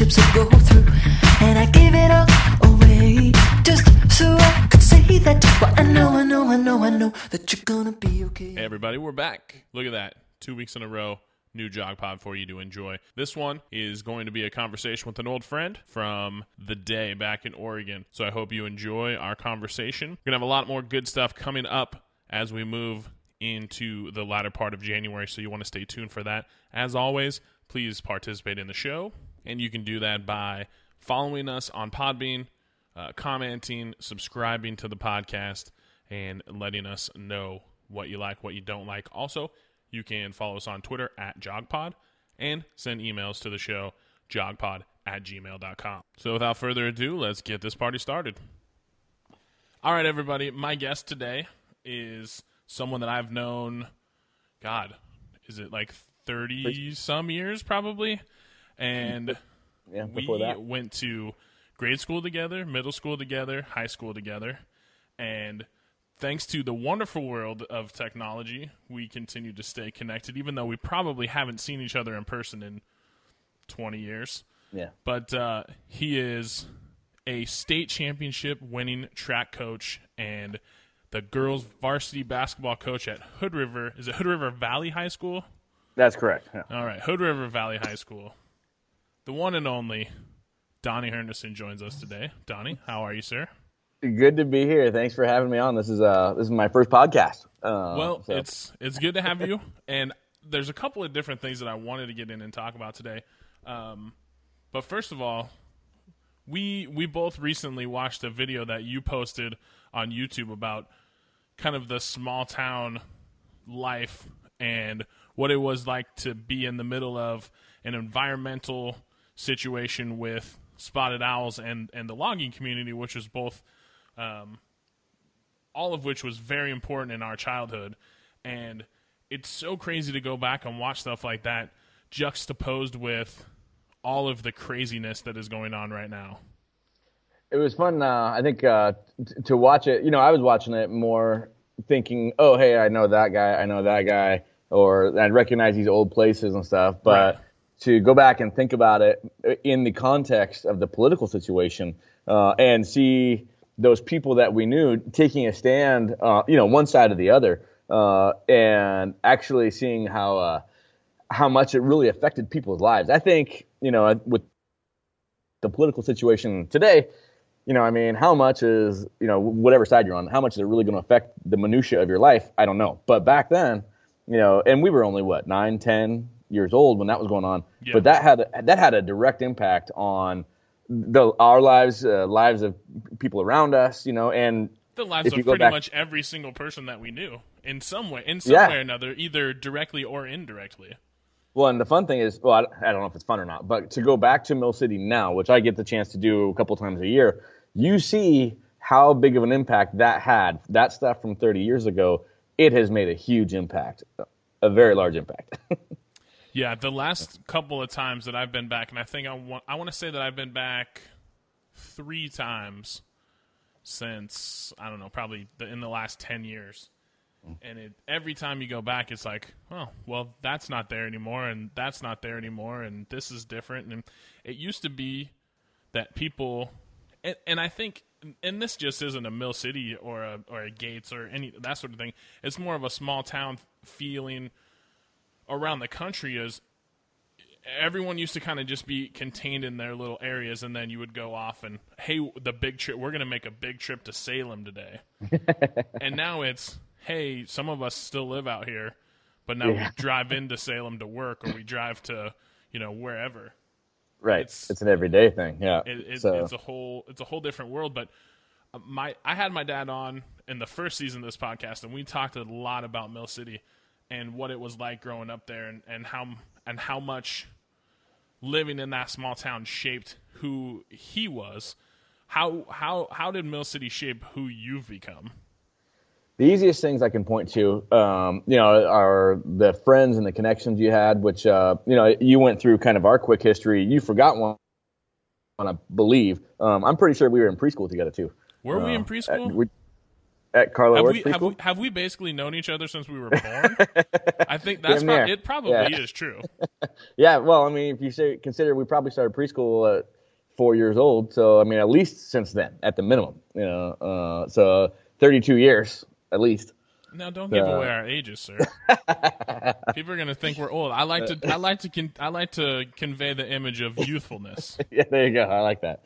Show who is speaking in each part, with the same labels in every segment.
Speaker 1: relationships go through. And I give it all away just so I could say that. I know, I know, I know, I know that you're gonna be okay.
Speaker 2: Hey, everybody, we're back. Look at that. Two weeks in a row. New jog pod for you to enjoy. This one is going to be a conversation with an old friend from the day back in Oregon. So I hope you enjoy our conversation. We're going to have a lot more good stuff coming up as we move into the latter part of January. So you want to stay tuned for that. As always, please participate in the show. And you can do that by following us on Podbean, uh, commenting, subscribing to the podcast, and letting us know what you like, what you don't like. Also, you can follow us on Twitter at JogPod and send emails to the show, jogpod at gmail.com. So without further ado, let's get this party started. All right, everybody. My guest today is someone that I've known, God, is it like 30 some years probably? And
Speaker 3: Yeah,
Speaker 2: we
Speaker 3: that.
Speaker 2: went to grade school together, middle school together, high school together, and thanks to the wonderful world of technology, we continue to stay connected, even though we probably haven't seen each other in person in 20 years.
Speaker 3: Yeah.
Speaker 2: But uh, he is a state championship winning track coach and the girls varsity basketball coach at Hood River. Is it Hood River Valley High School?
Speaker 3: That's correct. Yeah.
Speaker 2: All right, Hood River Valley High School. The one and only Donnie Herndon joins us today. Donnie, how are you, sir?
Speaker 3: Good to be here. Thanks for having me on. This is uh this is my first podcast. Uh,
Speaker 2: Well,
Speaker 3: so-
Speaker 2: it's it's good to have you. And there's a couple of different things that I wanted to get in and talk about today. Um, but first of all, we we both recently watched a video that you posted on YouTube about kind of the small town life and what it was like to be in the middle of an environmental situation with spotted owls and and the logging community, which was both um, all of which was very important in our childhood. And it's so crazy to go back and watch stuff like that juxtaposed with all of the craziness that is going on right now.
Speaker 3: it was fun. Uh, I think uh, t- to watch it. You know, I was watching it more thinking, oh, hey, I know that guy. I know that guy, or I'd recognize these old places and stuff. But
Speaker 2: Right.
Speaker 3: To go back and think about it in the context of the political situation uh, and see those people that we knew taking a stand, uh, you know, one side or the other, uh, and actually seeing how uh, how much it really affected people's lives. I think, you know, with the political situation today, you know, I mean, how much is, you know, whatever side you're on, how much is it really going to affect the minutia of your life? I don't know. But back then, you know, and we were only what nine, ten years old when that was going on.
Speaker 2: Yeah.
Speaker 3: But that had that had a direct impact on the our lives, uh, lives of people around us, you know, and
Speaker 2: The lives of pretty
Speaker 3: back-
Speaker 2: much every single person that we knew in some way, in some
Speaker 3: Yeah.
Speaker 2: way or another, either directly or indirectly.
Speaker 3: Well, and the fun thing is, well, I I don't know if it's fun or not, but to go back to Mill City now, which I get the chance to do a couple times a year, you see how big of an impact that had. That stuff from 30 years ago, it has made a huge impact, a very large impact.
Speaker 2: Yeah, the last couple of times that I've been back, and I think I want I want to say that I've been back three times since I don't know, probably the, in the last ten years. Hmm. And it, every time you go back, it's like, oh, well, that's not there anymore, and that's not there anymore, and this is different. And it used to be that people, and, and I think, and this just isn't a Mill City or a or a Gates or any that sort of thing. It's more of a small town feeling around the country is everyone used to kind of just be contained in their little areas and then you would go off and hey the big trip we're going to make a big trip to Salem today. and now it's hey some of us still live out here but now
Speaker 3: Yeah.
Speaker 2: we drive into Salem to work or we drive to you know wherever.
Speaker 3: right.
Speaker 2: It's-
Speaker 3: It's, an everyday thing. Yeah.
Speaker 2: It, it,
Speaker 3: so,
Speaker 2: it's a whole it's a whole different world. But uh, my I had my dad on in the first season of this podcast, and we talked a lot about Mill City and what it was like growing up there, and, and how and how much living in that small town shaped who he was. How how how did Mill City shape who you've become?
Speaker 3: the easiest things I can point to, um, you know, are the friends and the connections you had, which, uh, you know, you went through kind of our quick history. You forgot one, I believe. Um, I'm pretty sure we were in preschool together too.
Speaker 2: Were we in
Speaker 3: Uh,
Speaker 2: preschool?
Speaker 3: we- at Carlo
Speaker 2: Have we, have, we, have we basically known each other since we were born? I think that's
Speaker 3: near.
Speaker 2: it. Probably
Speaker 3: Yeah.
Speaker 2: is true.
Speaker 3: Yeah, well, I mean, if you say consider, we probably started preschool at four years old, so I mean, at least since then, at the minimum, you know, uh, so 32 years at least.
Speaker 2: Now, don't give
Speaker 3: Uh,
Speaker 2: away our ages, sir. People are gonna think we're old. I like to. I like to. Con- I like to convey the image of youthfulness.
Speaker 3: yeah, there you go. I like that.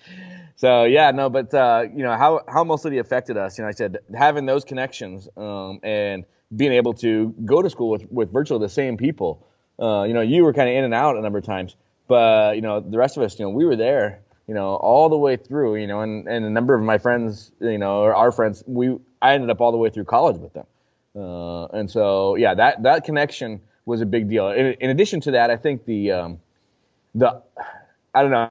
Speaker 3: So yeah, no, but uh, you know how how Mill City affected us. You know, I said having those connections um, and being able to go to school with with virtually the same people. Uh, you know, you were kind of in and out a number of times, but you know the rest of us, you know, we were there. You know, all the way through. You know, and, and a number of my friends, you know, or our friends, we I ended up all the way through college with them. Uh, and so yeah, that that connection was a big deal. In, in addition to that, I think the um, the I don't know.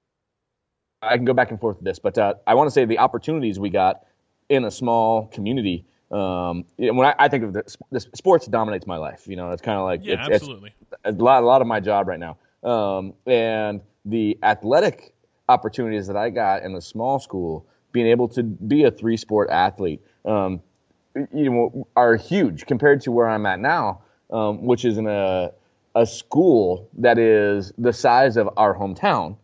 Speaker 3: I can go back and forth with this, but uh, I want to say the opportunities we got in a small community. Um, when I, I think of the, the sports dominates my life, you know, it's kind of like
Speaker 2: Yeah,
Speaker 3: it's, it's
Speaker 2: absolutely.
Speaker 3: a lot, a lot of my job right now. Um, and the athletic opportunities that I got in the small school, being able to be a three sport athlete, um, you know, are huge compared to where I'm at now, um, which is in a a school that is the size of our hometown.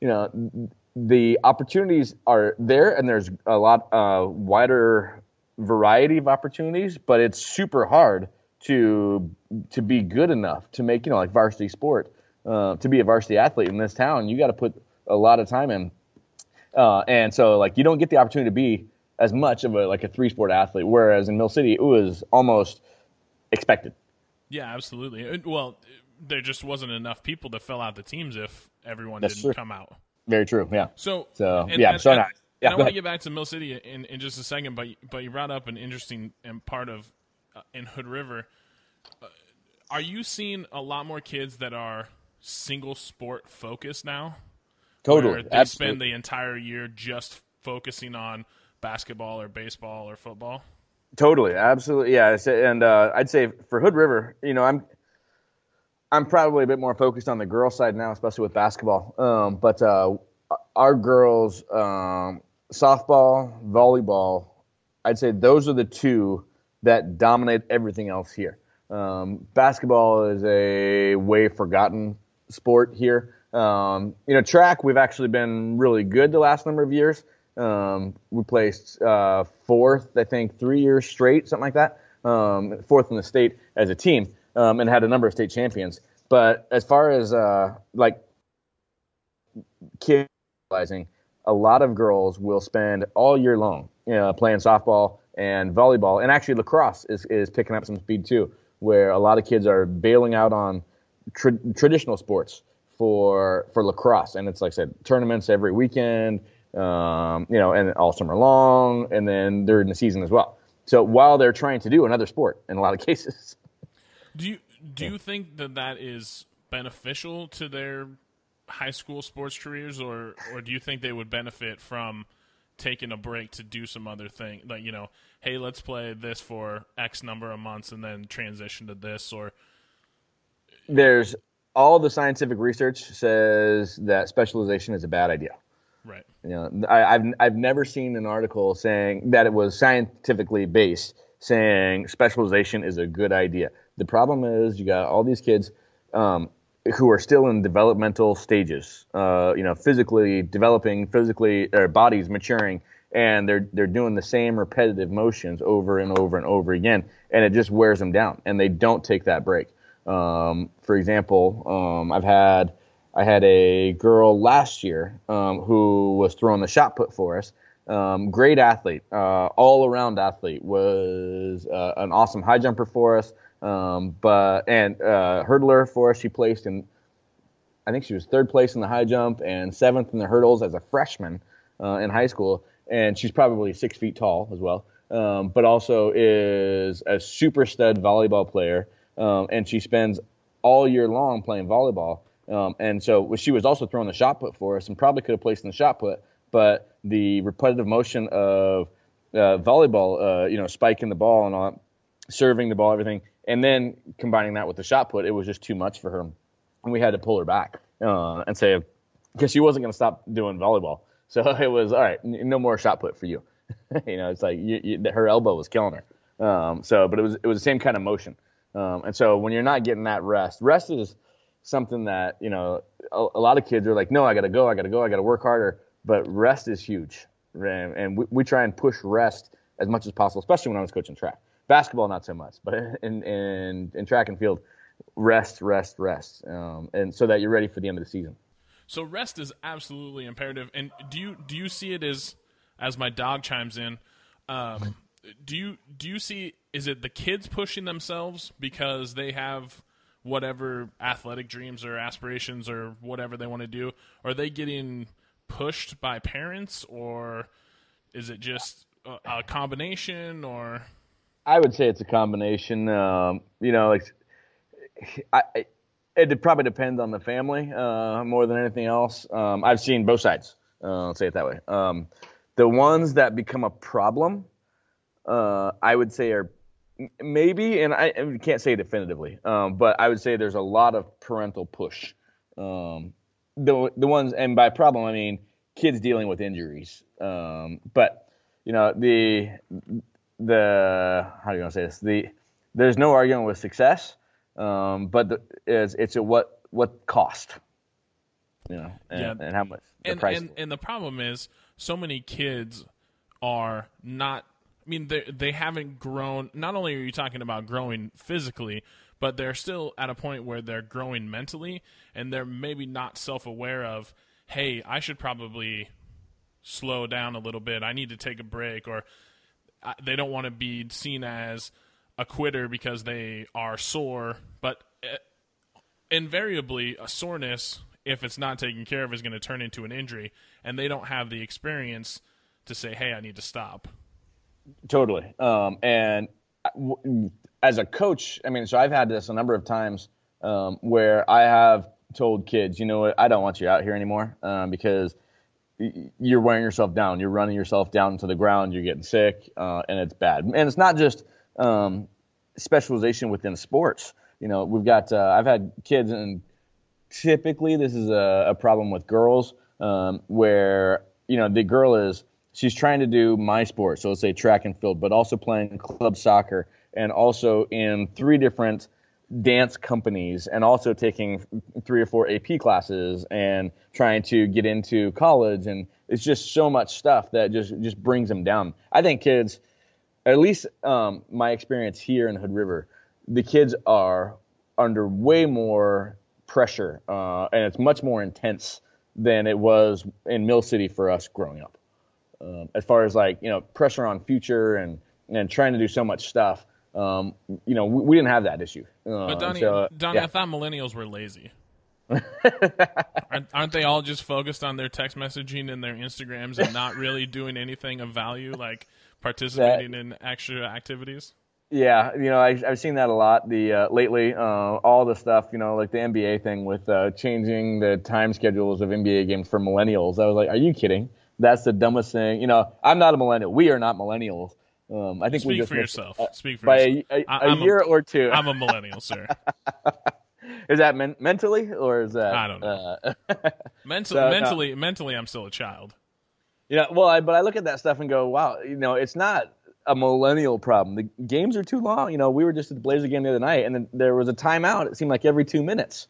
Speaker 3: You know, the opportunities are there, and there's a lot uh, wider variety of opportunities, but it's super hard to to be good enough to make you know like varsity sport uh, to be a varsity athlete in this town. You got to put a lot of time in, uh, and so like you don't get the opportunity to be as much of a like a three sport athlete. Whereas in Mill City, it was almost expected.
Speaker 2: Yeah, absolutely. Well, there just wasn't enough people to fill out the teams if everyone
Speaker 3: That's
Speaker 2: didn't
Speaker 3: true.
Speaker 2: come out.
Speaker 3: Very true. Yeah.
Speaker 2: So,
Speaker 3: So, yeah, so nice. Yeah,
Speaker 2: and I want to get back to Mill City in, in just a second, but but you brought up an interesting um, part of uh, in Hood River. Uh, are you seeing a lot more kids that are single sport focused now?
Speaker 3: Totally.
Speaker 2: They
Speaker 3: Absolutely.
Speaker 2: spend the entire year just focusing on basketball or baseball or football.
Speaker 3: Totally, absolutely, yeah. And uh, I'd say for Hood River, you know, I'm I'm probably a bit more focused on the girl side now, especially with basketball. Um, but uh, our girls, um, softball, volleyball, I'd say those are the two that dominate everything else here. Um, basketball is a way forgotten sport here. Um, you know, track we've actually been really good the last number of years. Um, we placed uh, fourth, I think, three years straight, something like that. Um, fourth in the state as a team, um, and had a number of state champions. But as far as uh, like kids realizing, a lot of girls will spend all year long, you know, playing softball and volleyball, and actually lacrosse is, is picking up some speed too, where a lot of kids are bailing out on tra- traditional sports for for lacrosse, and it's like I said, tournaments every weekend, um, you know, and all summer long, and then during the season as well. So while they're trying to do another sport, in a lot of cases,
Speaker 2: Do you do you think that that is beneficial to their high school sports careers, or or do you think they would benefit from taking a break to do some other thing, like you know, hey, let's play this for X number of months and then transition to this, or
Speaker 3: there's all the scientific research says that specialization is a bad idea.
Speaker 2: Right?
Speaker 3: You know, I, I've I've never seen an article saying that it was scientifically based saying specialization is a good idea. The problem is you got all these kids um, who are still in developmental stages. Uh, you know, physically developing, physically their bodies maturing, and they're they're doing the same repetitive motions over and over and over again, and it just wears them down, and they don't take that break. Um, for example, um, I've had I had a girl last year um, who was throwing the shot put for us. Um, great athlete, uh, all around athlete. Was uh, an awesome high jumper for us, um, but and uh, hurdler for us. She placed in, I think she was third place in the high jump and seventh in the hurdles as a freshman uh, in high school. And she's probably six feet tall as well, um, but also is a super stud volleyball player. Um, and she spends all year long playing volleyball. Um, and so she was also throwing the shot put for us and probably could have placed in the shot put, but the repetitive motion of uh, volleyball, uh, you know, spiking the ball and all that, serving the ball, everything, and then combining that with the shot put, it was just too much for her. And we had to pull her back uh, and say, because she wasn't going to stop doing volleyball. So it was, all right, n- no more shot put for you. you know, it's like you, you, her elbow was killing her. Um, so, but it was it was the same kind of motion. Um, and so when you're not getting that rest, rest is something that you know a, a lot of kids are like, no, I got to go, I got to go, I got to work harder. But rest is huge, and, and we, we try and push rest as much as possible, especially when I was coaching track. Basketball, not so much, but in in, in track and field, rest, rest, rest, um, and so that you're ready for the end of the season.
Speaker 2: So rest is absolutely imperative. And do you do you see it as as my dog chimes in? Um, do you do you see is it the kids pushing themselves because they have whatever athletic dreams or aspirations or whatever they want to do? Are they getting pushed by parents or is it just a, a combination or
Speaker 3: I would say it's a combination. Um, you know, like I, it probably depends on the family uh, more than anything else. Um, I've seen both sides. Uh, let's say it that way. Um, the ones that become a problem, uh, I would say are maybe, and I, I can't say definitively, um, but I would say there's a lot of parental push. Um, the the ones, and by problem I mean kids dealing with injuries. Um, but you know the the how do you want to say this? The there's no arguing with success, um, but the, it's it's at what what cost, you know, and,
Speaker 2: Yeah.
Speaker 3: and how much the
Speaker 2: and,
Speaker 3: price.
Speaker 2: and and the problem is so many kids are not i mean they they haven't grown not only are you talking about growing physically but they're still at a point where they're growing mentally and they're maybe not self-aware of hey i should probably slow down a little bit. I need to take a break or they don't want to be seen as a quitter because they are sore but uh, invariably a soreness if it's not taken care of is going to turn into an injury and they don't have the experience to say hey i need to stop
Speaker 3: Totally. Um, and as a coach, I mean, so I've had this a number of times um, where I have told kids, you know what, I don't want you out here anymore um, because you're wearing yourself down. You're running yourself down to the ground. You're getting sick, uh, and it's bad. And it's not just um, specialization within sports. You know, we've got, uh, I've had kids, and typically this is a, a problem with girls um, where, you know, the girl is, she's trying to do my sport, so let's say track and field, but also playing club soccer and also in three different dance companies and also taking three or four AP classes and trying to get into college. And it's just so much stuff that just just brings them down. I think kids, at least um, my experience here in Hood River, the kids are under way more pressure uh, and it's much more intense than it was in Mill City for us growing up um, as far as like you know pressure on future and and trying to do so much stuff. Um, you know, we, we didn't have that issue. Uh,
Speaker 2: but donnie,
Speaker 3: so,
Speaker 2: donnie i thought millennials were lazy aren't, aren't they all just focused on their text messaging and their instagrams and not really doing anything of value like participating in extra activities
Speaker 3: Yeah, you know, I, I've seen that a lot. The uh, lately, uh, all the stuff, you know, like the NBA thing with uh, changing the time schedules of NBA games for millennials. I was like, are you kidding? That's the dumbest thing. You know, I'm not a millennial. We are not millennials. Um, I think we
Speaker 2: Speak
Speaker 3: just
Speaker 2: for yourself.
Speaker 3: uh,
Speaker 2: Speak for
Speaker 3: by
Speaker 2: yourself.
Speaker 3: a, a, a
Speaker 2: I'm a-
Speaker 3: year or two.
Speaker 2: i'm a millennial sir
Speaker 3: is that men- mentally or is that?
Speaker 2: I don't know.
Speaker 3: Uh,
Speaker 2: mentally
Speaker 3: So, no.
Speaker 2: mentally mentally i'm still a child
Speaker 3: You know, well, I, but I look at that stuff and go, wow, you know, it's not a millennial problem. The games are too long. You know, we were just at the Blazer game the other night, and then there was a timeout. It seemed like every two minutes.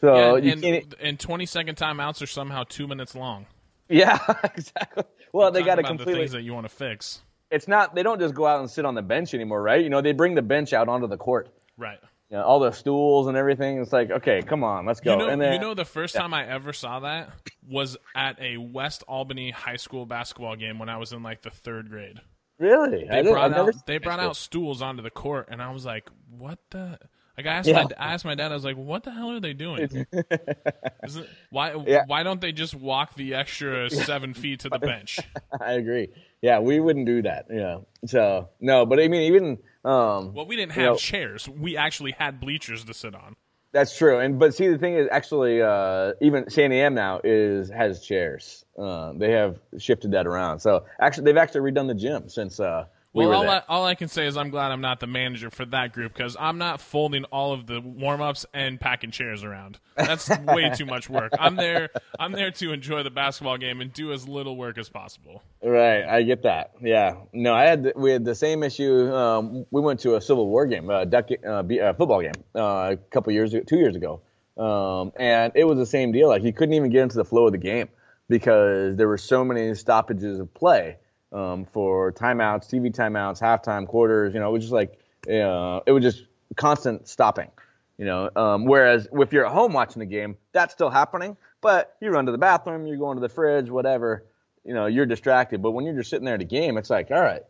Speaker 3: So
Speaker 2: Yeah,
Speaker 3: you
Speaker 2: and, and 20 second timeouts are somehow two minutes long.
Speaker 3: Yeah, exactly. Well, they got to
Speaker 2: about the
Speaker 3: completely.
Speaker 2: things that you want to fix.
Speaker 3: It's not. They don't just go out and sit on the bench anymore, right? You know, they bring the bench out onto the court.
Speaker 2: Right.
Speaker 3: You know, all the stools and everything. It's like, okay, come on, let's go.
Speaker 2: You know,
Speaker 3: and then,
Speaker 2: you know, the first time I ever saw that was at a West Albany high school basketball game when I was in like the third grade.
Speaker 3: really,
Speaker 2: They
Speaker 3: I
Speaker 2: brought out they brought out stools onto the court, and I was like, "What the?" Like I asked
Speaker 3: Yeah.
Speaker 2: my I asked my dad, I was like, "What the hell are they doing? Isn't, why
Speaker 3: Yeah.
Speaker 2: why don't they just walk the extra seven feet to the bench?"
Speaker 3: I agree. Yeah, we wouldn't do that. Yeah. So no, but I mean, even um,
Speaker 2: Well, we didn't have
Speaker 3: You know-
Speaker 2: chairs. We actually had bleachers to sit on.
Speaker 3: That's true, and but see the thing is actually uh, even Santiam now is has chairs. Uh, they have shifted that around. So actually, they've actually redone the gym since uh,
Speaker 2: Well, all. I, all I can say is I'm glad I'm not the manager for that group because I'm not folding all of the warm ups and packing chairs around. That's way too much work. I'm there. I'm there to enjoy the basketball game and do as little work as possible.
Speaker 3: Right, I get that. Yeah, no, I had we had the same issue. Um, we went to a Civil War game, a duck, uh, be- uh, football game, uh, a couple years, ago, two years ago, um, and it was the same deal. Like you couldn't even get into the flow of the game because there were so many stoppages of play um, for timeouts, TV timeouts, halftime, quarters. You know, it was just like uh, it was just constant stopping. You know, um, whereas if you're at home watching the game, that's still happening. But you run to the bathroom, you're going to the fridge, whatever. You know, you're distracted. But when you're just sitting there at a game, it's like, all right,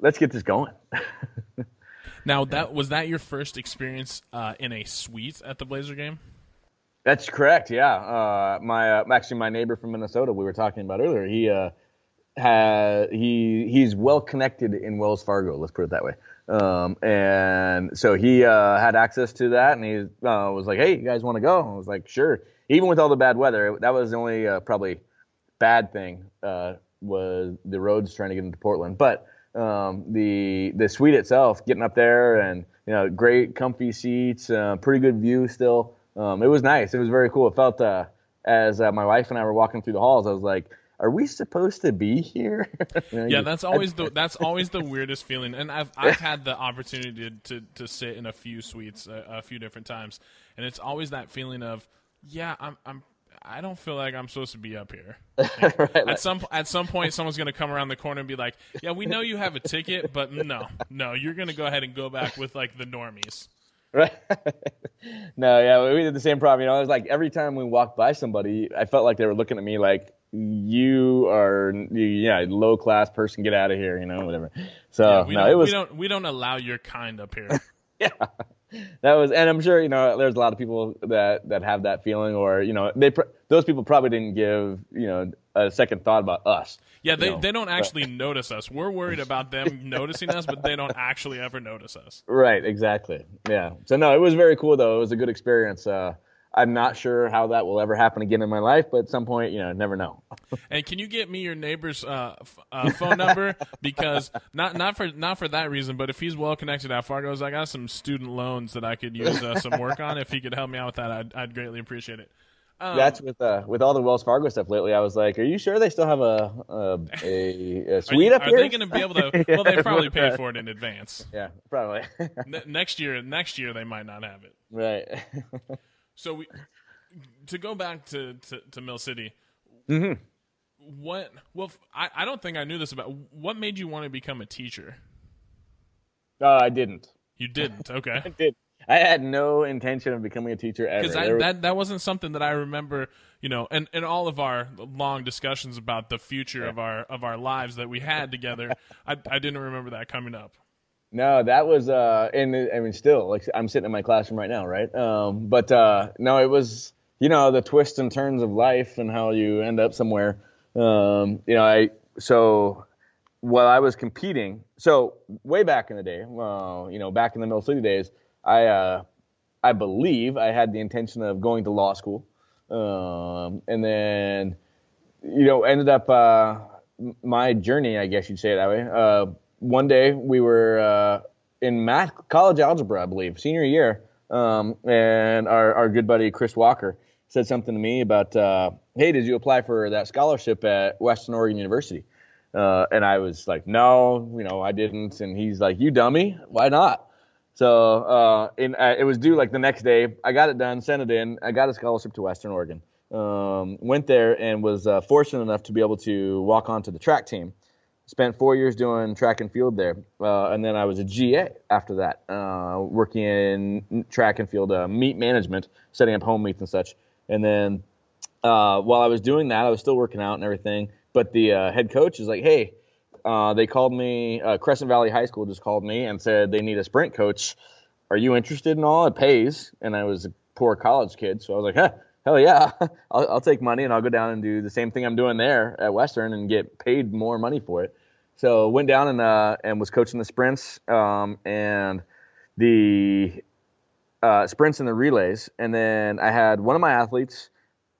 Speaker 3: let's get this going.
Speaker 2: Now, that was that your first experience uh, in a suite at the Blazer game?
Speaker 3: That's correct. Yeah. Uh, my uh, actually my neighbor from Minnesota we were talking about earlier. He had he he's well connected in Wells Fargo. Let's put it that way. Um, and so he uh, had access to that, and he uh, was like, "Hey, you guys want to go?" I was like, "Sure." Even with all the bad weather, that was the only uh, probably bad thing uh, was the roads trying to get into Portland. But um, the the suite itself, getting up there, and you know, great comfy seats, uh, pretty good view still. Um, it was nice. It was very cool. It felt uh, as my wife and I were walking through the halls, I was like, "Are we supposed to be here?" You know,
Speaker 2: Yeah, that's always the that's always the weirdest feeling. And I've I've had the opportunity to to, to sit in a few suites a, a few different times, and it's always that feeling of yeah, I'm I'm I don't feel like I'm supposed to be up here. at some at some point, someone's gonna come around the corner and be like, "Yeah, we know you have a ticket, but no, no, you're gonna go ahead and go back with like the normies."
Speaker 3: Right. no, yeah, we did the same problem. You know, it was like every time we walked by somebody, I felt like they were looking at me like, "You are, you, yeah, low class person. Get out of here." You know, whatever. So
Speaker 2: we
Speaker 3: no,
Speaker 2: don't
Speaker 3: it was
Speaker 2: we don't we don't allow your kind up here.
Speaker 3: yeah. That was, and I'm sure you know there's a lot of people that that have that feeling, or you know, they pr- those people probably didn't give you know a second thought about us.
Speaker 2: Yeah, they,
Speaker 3: know,
Speaker 2: they don't actually notice us. We're worried about them noticing us, but they don't actually ever notice us.
Speaker 3: Right, exactly. Yeah. So no, it was very cool though. It was a good experience. Uh, I'm not sure how that will ever happen again in my life, but at some point, you know, never know.
Speaker 2: And can you get me your neighbor's uh, f- uh, phone number? Because not not for not for that reason, but if he's well connected at Fargo's, I got some student loans that I could use uh, some work on. If he could help me out with that, I'd, I'd greatly appreciate it. Um,
Speaker 3: That's with uh, with all the Wells Fargo stuff lately. I was like, are you sure they still have a a, a, a
Speaker 2: are,
Speaker 3: suite
Speaker 2: you-
Speaker 3: up
Speaker 2: are
Speaker 3: here?
Speaker 2: they going to be able to? Well, they probably paid for it in advance.
Speaker 3: yeah, probably.
Speaker 2: Ne- next year, next year they might not have it.
Speaker 3: right.
Speaker 2: So we to go back to to, to Mill City.
Speaker 3: Mm-hmm.
Speaker 2: What? Well, I I don't think I knew this about. What made you want to become a teacher?
Speaker 3: Uh, I didn't.
Speaker 2: You didn't. Okay.
Speaker 3: I did. I had no intention of becoming a teacher ever.
Speaker 2: Because
Speaker 3: was-
Speaker 2: that that wasn't something that I remember, you know, and in all of our long discussions about the future of our of our lives that we had together, I I didn't remember that coming up.
Speaker 3: No, that was uh and I mean still like I'm sitting in my classroom right now, right? Um but uh no, it was you know the twists and turns of life and how you end up somewhere. Um you know, I so while I was competing, so way back in the day, uh, you know, back in the Mill City days, I uh I believe I had the intention of going to law school. Um and then you know, ended up uh, my journey, I guess you'd say it that way. Uh, one day we were uh, in math, college algebra, I believe, senior year, um, and our, our good buddy Chris Walker said something to me about, uh, "Hey, did you apply for that scholarship at Western Oregon University?" Uh, and I was like, "No, you know, I didn't." And he's like, "You dummy, why not?" So uh, in, uh, it was due like the next day. I got it done, sent it in. I got a scholarship to Western Oregon. Um, went there and was uh, fortunate enough to be able to walk onto the track team. Spent four years doing track and field there, uh, and then I was a GA after that, uh, working in track and field uh, meet management, setting up home meets and such. And then uh, while I was doing that, I was still working out and everything. But the uh, head coach is like, "Hey, uh, they called me. Crescent Valley High School just called me and said they need a sprint coach. Are you interested in all? It pays." And I was a poor college kid, so I was like, huh, "Hell yeah, I'll, I'll take money and I'll go down and do the same thing I'm doing there at Western and get paid more money for it." So went down and uh, and was coaching the sprints um, and the uh, sprints and the relays, and then I had one of my athletes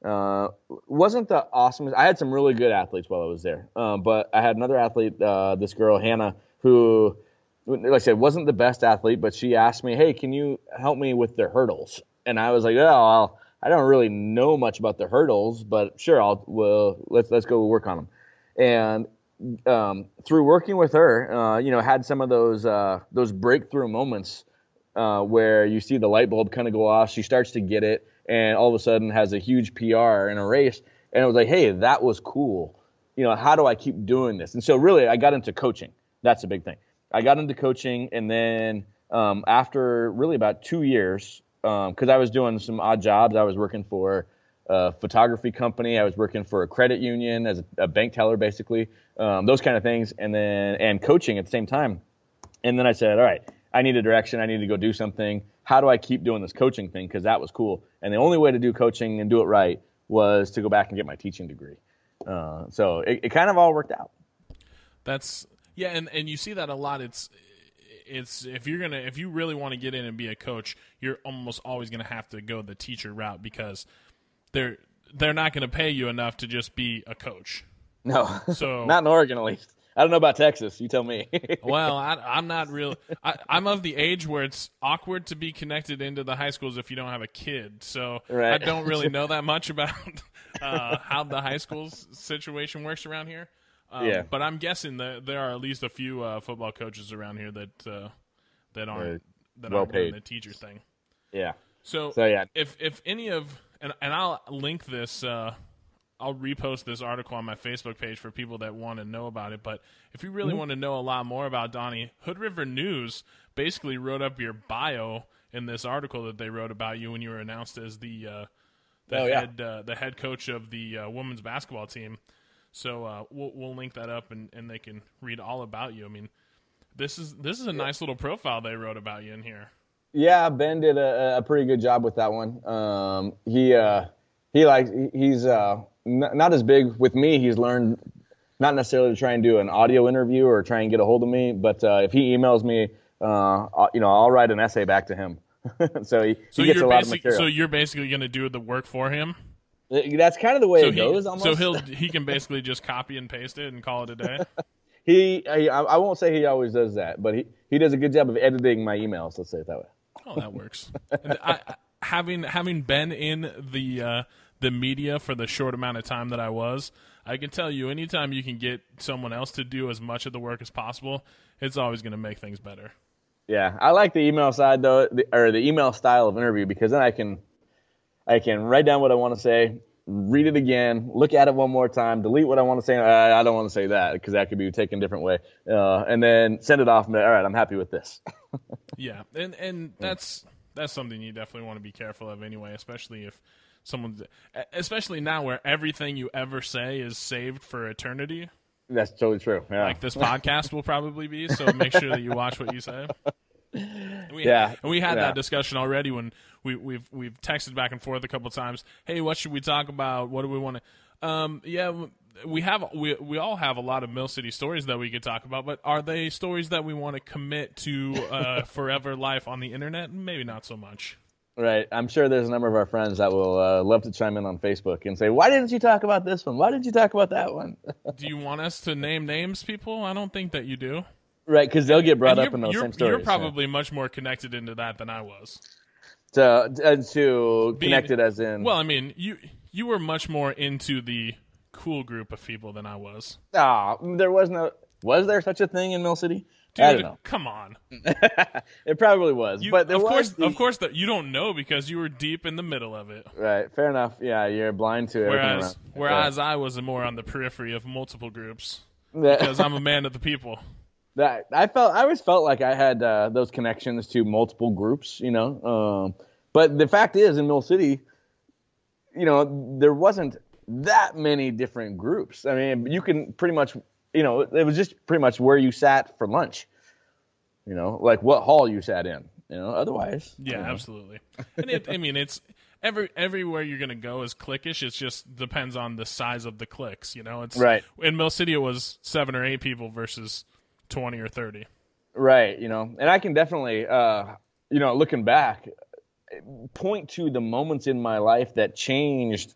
Speaker 3: uh, wasn't the awesomest. I had some really good athletes while I was there, um, but I had another athlete, uh, this girl Hannah, who, like I said, wasn't the best athlete, but she asked me, "Hey, can you help me with the hurdles?" And I was like, "Oh, I'll, I don't really know much about the hurdles, but sure, I'll well let's let's go work on them." And um, through working with her, uh, you know, had some of those uh, those breakthrough moments uh, where you see the light bulb kind of go off. She starts to get it, and all of a sudden has a huge PR in a race. And it was like, hey, that was cool. You know, how do I keep doing this? And so really, I got into coaching. That's a big thing. I got into coaching, and then um, after really about two years, because um, I was doing some odd jobs, I was working for a photography company. I was working for a credit union as a, a bank teller, basically, um, those kind of things, and then and coaching at the same time. And then I said, all right, I need a direction. I need to go do something. How do I keep doing this coaching thing? Because that was cool. And the only way to do coaching and do it right was to go back and get my teaching degree. Uh, so it, it kind of all worked out.
Speaker 2: That's yeah, and and you see that a lot. It's it's if you're gonna if you really want to get in and be a coach, you're almost always gonna have to go the teacher route because they're they're not gonna pay you enough to just be a coach.
Speaker 3: No,
Speaker 2: So
Speaker 3: not in Oregon at least. I don't know about Texas. You tell me.
Speaker 2: well, I, I'm not real. I, I'm of the age where it's awkward to be connected into the high schools if you don't have a kid. So
Speaker 3: Right.
Speaker 2: I don't really know that much about uh, how the high schools situation works around here. Um,
Speaker 3: Yeah.
Speaker 2: But I'm guessing that there are at least a few uh, football coaches around here that uh, that aren't that
Speaker 3: well
Speaker 2: aren't doing the teacher thing.
Speaker 3: yeah.
Speaker 2: So,
Speaker 3: So, yeah.
Speaker 2: if if any of and and I'll link this, uh, I'll repost this article on my Facebook page for people that want to know about it. But if you
Speaker 3: Mm-hmm.
Speaker 2: really want to know a lot more about Donnie, Hood River News basically wrote up your bio in this article that they wrote about you when you were announced as the uh, the
Speaker 3: Oh, yeah.
Speaker 2: head uh, the head coach of the uh, women's basketball team. So uh, we'll we'll link that up and, and they can read all about you. I mean, this is this is a nice little profile they wrote about you in here.
Speaker 3: Yeah, Ben did a, a pretty good job with that one. Um, he uh, he likes he's uh, n- not as big with me. He's learned not necessarily to try and do an audio interview or try and get a hold of me, but uh, if he emails me, uh, I'll- you know, I'll write an essay back to him. so he,
Speaker 2: So
Speaker 3: he gets a
Speaker 2: you're
Speaker 3: lot of
Speaker 2: basically
Speaker 3: material.
Speaker 2: so you're basically going to do the work for him.
Speaker 3: That's kind of the way
Speaker 2: So
Speaker 3: it
Speaker 2: he,
Speaker 3: goes. Almost.
Speaker 2: so he'll he can basically just copy and paste it and call it a day.
Speaker 3: he I, I won't say he always does that, but he, he does a good job of editing my emails. Let's say it that way.
Speaker 2: Oh, that works. I- having having been in the uh, the media for the short amount of time that I was, I can tell you, anytime you can get someone else to do as much of the work as possible, it's always going to make things better.
Speaker 3: Yeah, I like the email side though, the, or the email style of interview because then I can, I can write down what I want to say, read it again, look at it one more time, delete what I want to say. Uh, I don't want to say that because that could be taken a different way, uh, and then send it off. And be, all right, I'm happy with this.
Speaker 2: Yeah, and and that's that's something you definitely want to be careful of anyway, especially if someone's especially now where everything you ever say is saved for eternity.
Speaker 3: That's totally true. Yeah.
Speaker 2: like this podcast will probably be. So make sure that you watch what you say. We,
Speaker 3: Yeah,
Speaker 2: and we had
Speaker 3: yeah.
Speaker 2: that discussion already when we, we've we've texted back and forth a couple times. Hey, what should we talk about? What do we want to? Um, yeah, we have we we all have a lot of Mill City stories that we could talk about, but are they stories that we want to commit to uh, forever life on the internet? Maybe not so much.
Speaker 3: Right. I'm sure there's a number of our friends that will uh, love to chime in on Facebook and say, "Why didn't you talk about this one? Why didn't you talk about that one?"
Speaker 2: Do you want us to name names, people? I don't think that you do.
Speaker 3: Right, because they'll get brought
Speaker 2: And
Speaker 3: up in those same stories.
Speaker 2: you're
Speaker 3: yeah.
Speaker 2: probably much more connected into that than I was.
Speaker 3: to, uh, to
Speaker 2: Being-
Speaker 3: connected as in.
Speaker 2: Well, I mean, you you were much more into the cool group of people than I was.
Speaker 3: Ah, there was no. Was there such a thing in Mill City?
Speaker 2: Dude,
Speaker 3: I don't know.
Speaker 2: come on.
Speaker 3: It probably was,
Speaker 2: You,
Speaker 3: but there
Speaker 2: of
Speaker 3: was
Speaker 2: course,
Speaker 3: the-
Speaker 2: of course, that you don't know because you were deep in the middle of it.
Speaker 3: Right. Fair enough. Yeah, you're blind to it.
Speaker 2: Whereas, whereas I was more on the periphery of multiple groups because I'm a man of the people.
Speaker 3: that I felt I always felt like I had uh, those connections to multiple groups, you know. Um, but the fact is, in Mill City, you know, there wasn't that many different groups. I mean, you can pretty much, you know, it was just pretty much where you sat for lunch. You know, like what hall you sat in. You know, otherwise.
Speaker 2: Yeah, absolutely. And it, I mean, it's every everywhere you're gonna go is cliquish. It just depends on the size of the cliques. You know, it's
Speaker 3: Right.
Speaker 2: In Mill City, it was seven or eight people versus twenty or thirty.
Speaker 3: Right, you know, and I can definitely, uh, you know, looking back, point to the moments in my life that changed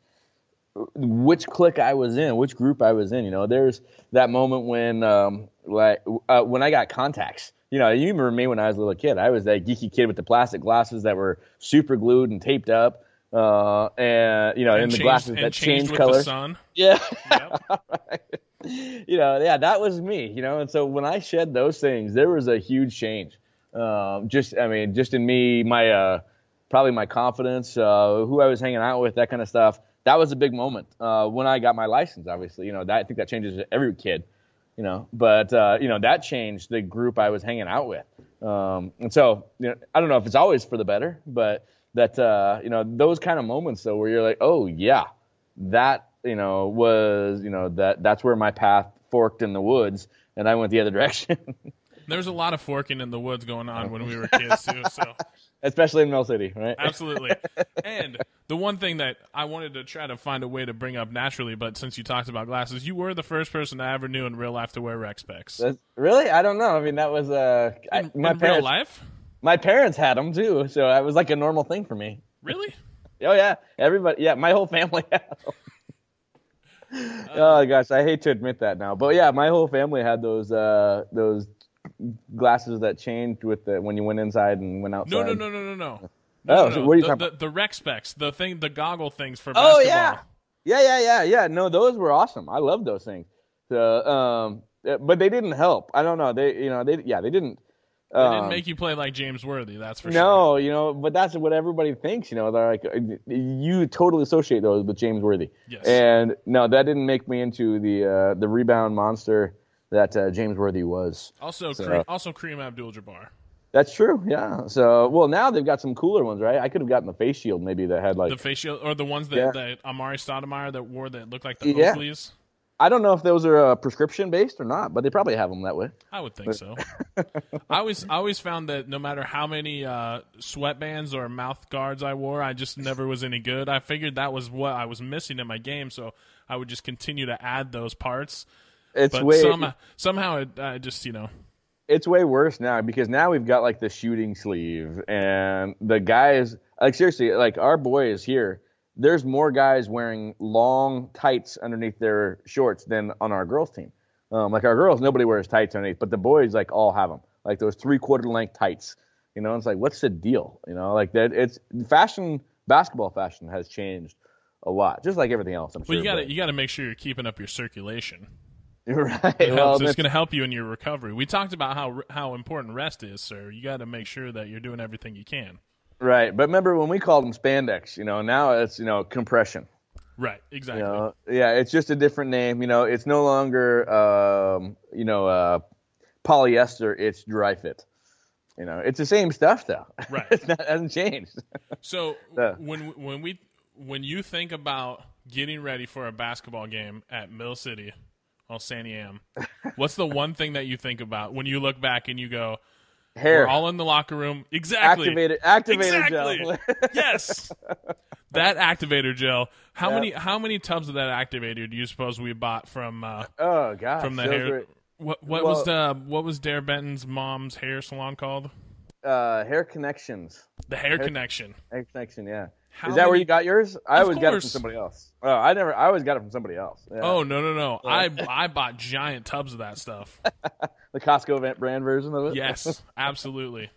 Speaker 3: which clique I was in, which group I was in. You know, there's that moment when um, like uh, when I got contacts. You know, you remember me when I was a little kid. I was that geeky kid with the plastic glasses that were super glued and taped up, uh, and you know,
Speaker 2: And
Speaker 3: in the
Speaker 2: changed-
Speaker 3: glasses that
Speaker 2: changed
Speaker 3: change
Speaker 2: with the sun.
Speaker 3: Yeah.
Speaker 2: Yep.
Speaker 3: you know, yeah, that was me, you know. And so when I shed those things, there was a huge change. Um, just, I mean, just in me, my, uh, probably my confidence, uh, who I was hanging out with, that kind of stuff. That was a big moment uh, when I got my license. Obviously, you know, that I think that changes every kid, you know. But uh, you know, that changed the group I was hanging out with. Um, and so, you know, I don't know if it's always for the better, but that, uh, you know, those kind of moments though, where you're like, oh yeah, that you know was you know that that's where my path forked in the woods and i went the other direction
Speaker 2: There's a lot of forking in the woods going on when we were kids too. So
Speaker 3: especially in mill city right
Speaker 2: absolutely. And the one thing that I wanted to try to find a way to bring up naturally, but since you talked about glasses, you were the first person I ever knew in real life to wear rec specs.
Speaker 3: That's- really i don't know i mean that was uh I-
Speaker 2: In,
Speaker 3: my
Speaker 2: in real
Speaker 3: parents
Speaker 2: life,
Speaker 3: my parents had them too so it was like a normal thing for me
Speaker 2: really?
Speaker 3: oh yeah everybody yeah my whole family had 'em. oh gosh i hate to admit that now but yeah my whole family had those uh those glasses that changed with the when you went inside and went outside
Speaker 2: No, no, no, no, no, no.
Speaker 3: Oh,
Speaker 2: No,
Speaker 3: so
Speaker 2: no,
Speaker 3: what are you
Speaker 2: the,
Speaker 3: talking
Speaker 2: the,
Speaker 3: about?
Speaker 2: the rec specs, the thing, the goggle things for basketball.
Speaker 3: Oh yeah, yeah, yeah, yeah, yeah. No, those were awesome. I love those things. So, um, but they didn't help. I don't know. They, you know, they, yeah, they didn't.
Speaker 2: They
Speaker 3: Um,
Speaker 2: didn't make you play like James Worthy, that's for sure.
Speaker 3: no, you know, but that's what everybody thinks. You know, they're like you totally associate those with James Worthy.
Speaker 2: Yes.
Speaker 3: And no, that didn't make me into the uh, the rebound monster that uh, James Worthy was.
Speaker 2: Also,
Speaker 3: So-
Speaker 2: Kareem, also Kareem Abdul-Jabbar.
Speaker 3: That's true. Yeah. So, well, now they've got some cooler ones, right? I could have gotten the face shield maybe that had like
Speaker 2: The face shield, or the ones that,
Speaker 3: Yeah.
Speaker 2: that Amar'e Stoudemire that wore that looked like the
Speaker 3: Yeah.
Speaker 2: Oakleys.
Speaker 3: I don't know if those are uh, prescription based or not, but they probably have them that way.
Speaker 2: I would think so. I always I always found that no matter how many uh, sweatbands or mouth guards I wore, I just never was any good. I figured that was what I was missing in my game, so I would just continue to add those parts.
Speaker 3: It's
Speaker 2: But
Speaker 3: way
Speaker 2: some, somehow it I just you know
Speaker 3: it's way worse now because now we've got like the shooting sleeve and the guys like seriously like our boys here there's more guys wearing long tights underneath their shorts than on our girls team um, like our girls nobody wears tights underneath but the boys like all have them like those three quarter length tights you know it's like what's the deal you know like that it's fashion basketball fashion has changed a lot just like everything else i'm sure
Speaker 2: well you got to you got to make sure you're keeping up your circulation.
Speaker 3: right
Speaker 2: It
Speaker 3: well
Speaker 2: it's going to help you in your recovery. We talked about how how important rest is, sir. You got to make sure that you're doing everything you can.
Speaker 3: Right but remember when we called them spandex you know now it's you know compression
Speaker 2: Right. Exactly.
Speaker 3: You know, yeah, it's just a different name. You know, it's no longer um, you know uh, polyester. It's dry fit. You know, it's the same stuff though.
Speaker 2: Right.
Speaker 3: it's not, it hasn't changed.
Speaker 2: So
Speaker 3: Yeah.
Speaker 2: when when we when you think about getting ready for a basketball game at Mill City, well, Santiam, what's the one thing that you think about when you look back and you go,
Speaker 3: Hair
Speaker 2: "We're all in the locker room." Exactly.
Speaker 3: activated, activator
Speaker 2: Exactly.
Speaker 3: gel.
Speaker 2: yes. That activator gel. How
Speaker 3: Yeah.
Speaker 2: many how many tubs of that activator do you suppose we bought from uh,
Speaker 3: oh gosh,
Speaker 2: from the
Speaker 3: those
Speaker 2: hair?
Speaker 3: were,
Speaker 2: What what
Speaker 3: Well-
Speaker 2: was the what was Dare Benton's mom's hair salon called?
Speaker 3: uh, hair connections.
Speaker 2: The Hair Connection.
Speaker 3: Hair connection, yeah.
Speaker 2: How
Speaker 3: Is that where you got yours? I
Speaker 2: Of
Speaker 3: always got it from somebody else. Oh, I never. I always got it from somebody else. Yeah.
Speaker 2: Oh no no no! I I bought giant tubs of that stuff.
Speaker 3: the Costco brand version of it.
Speaker 2: Yes, absolutely.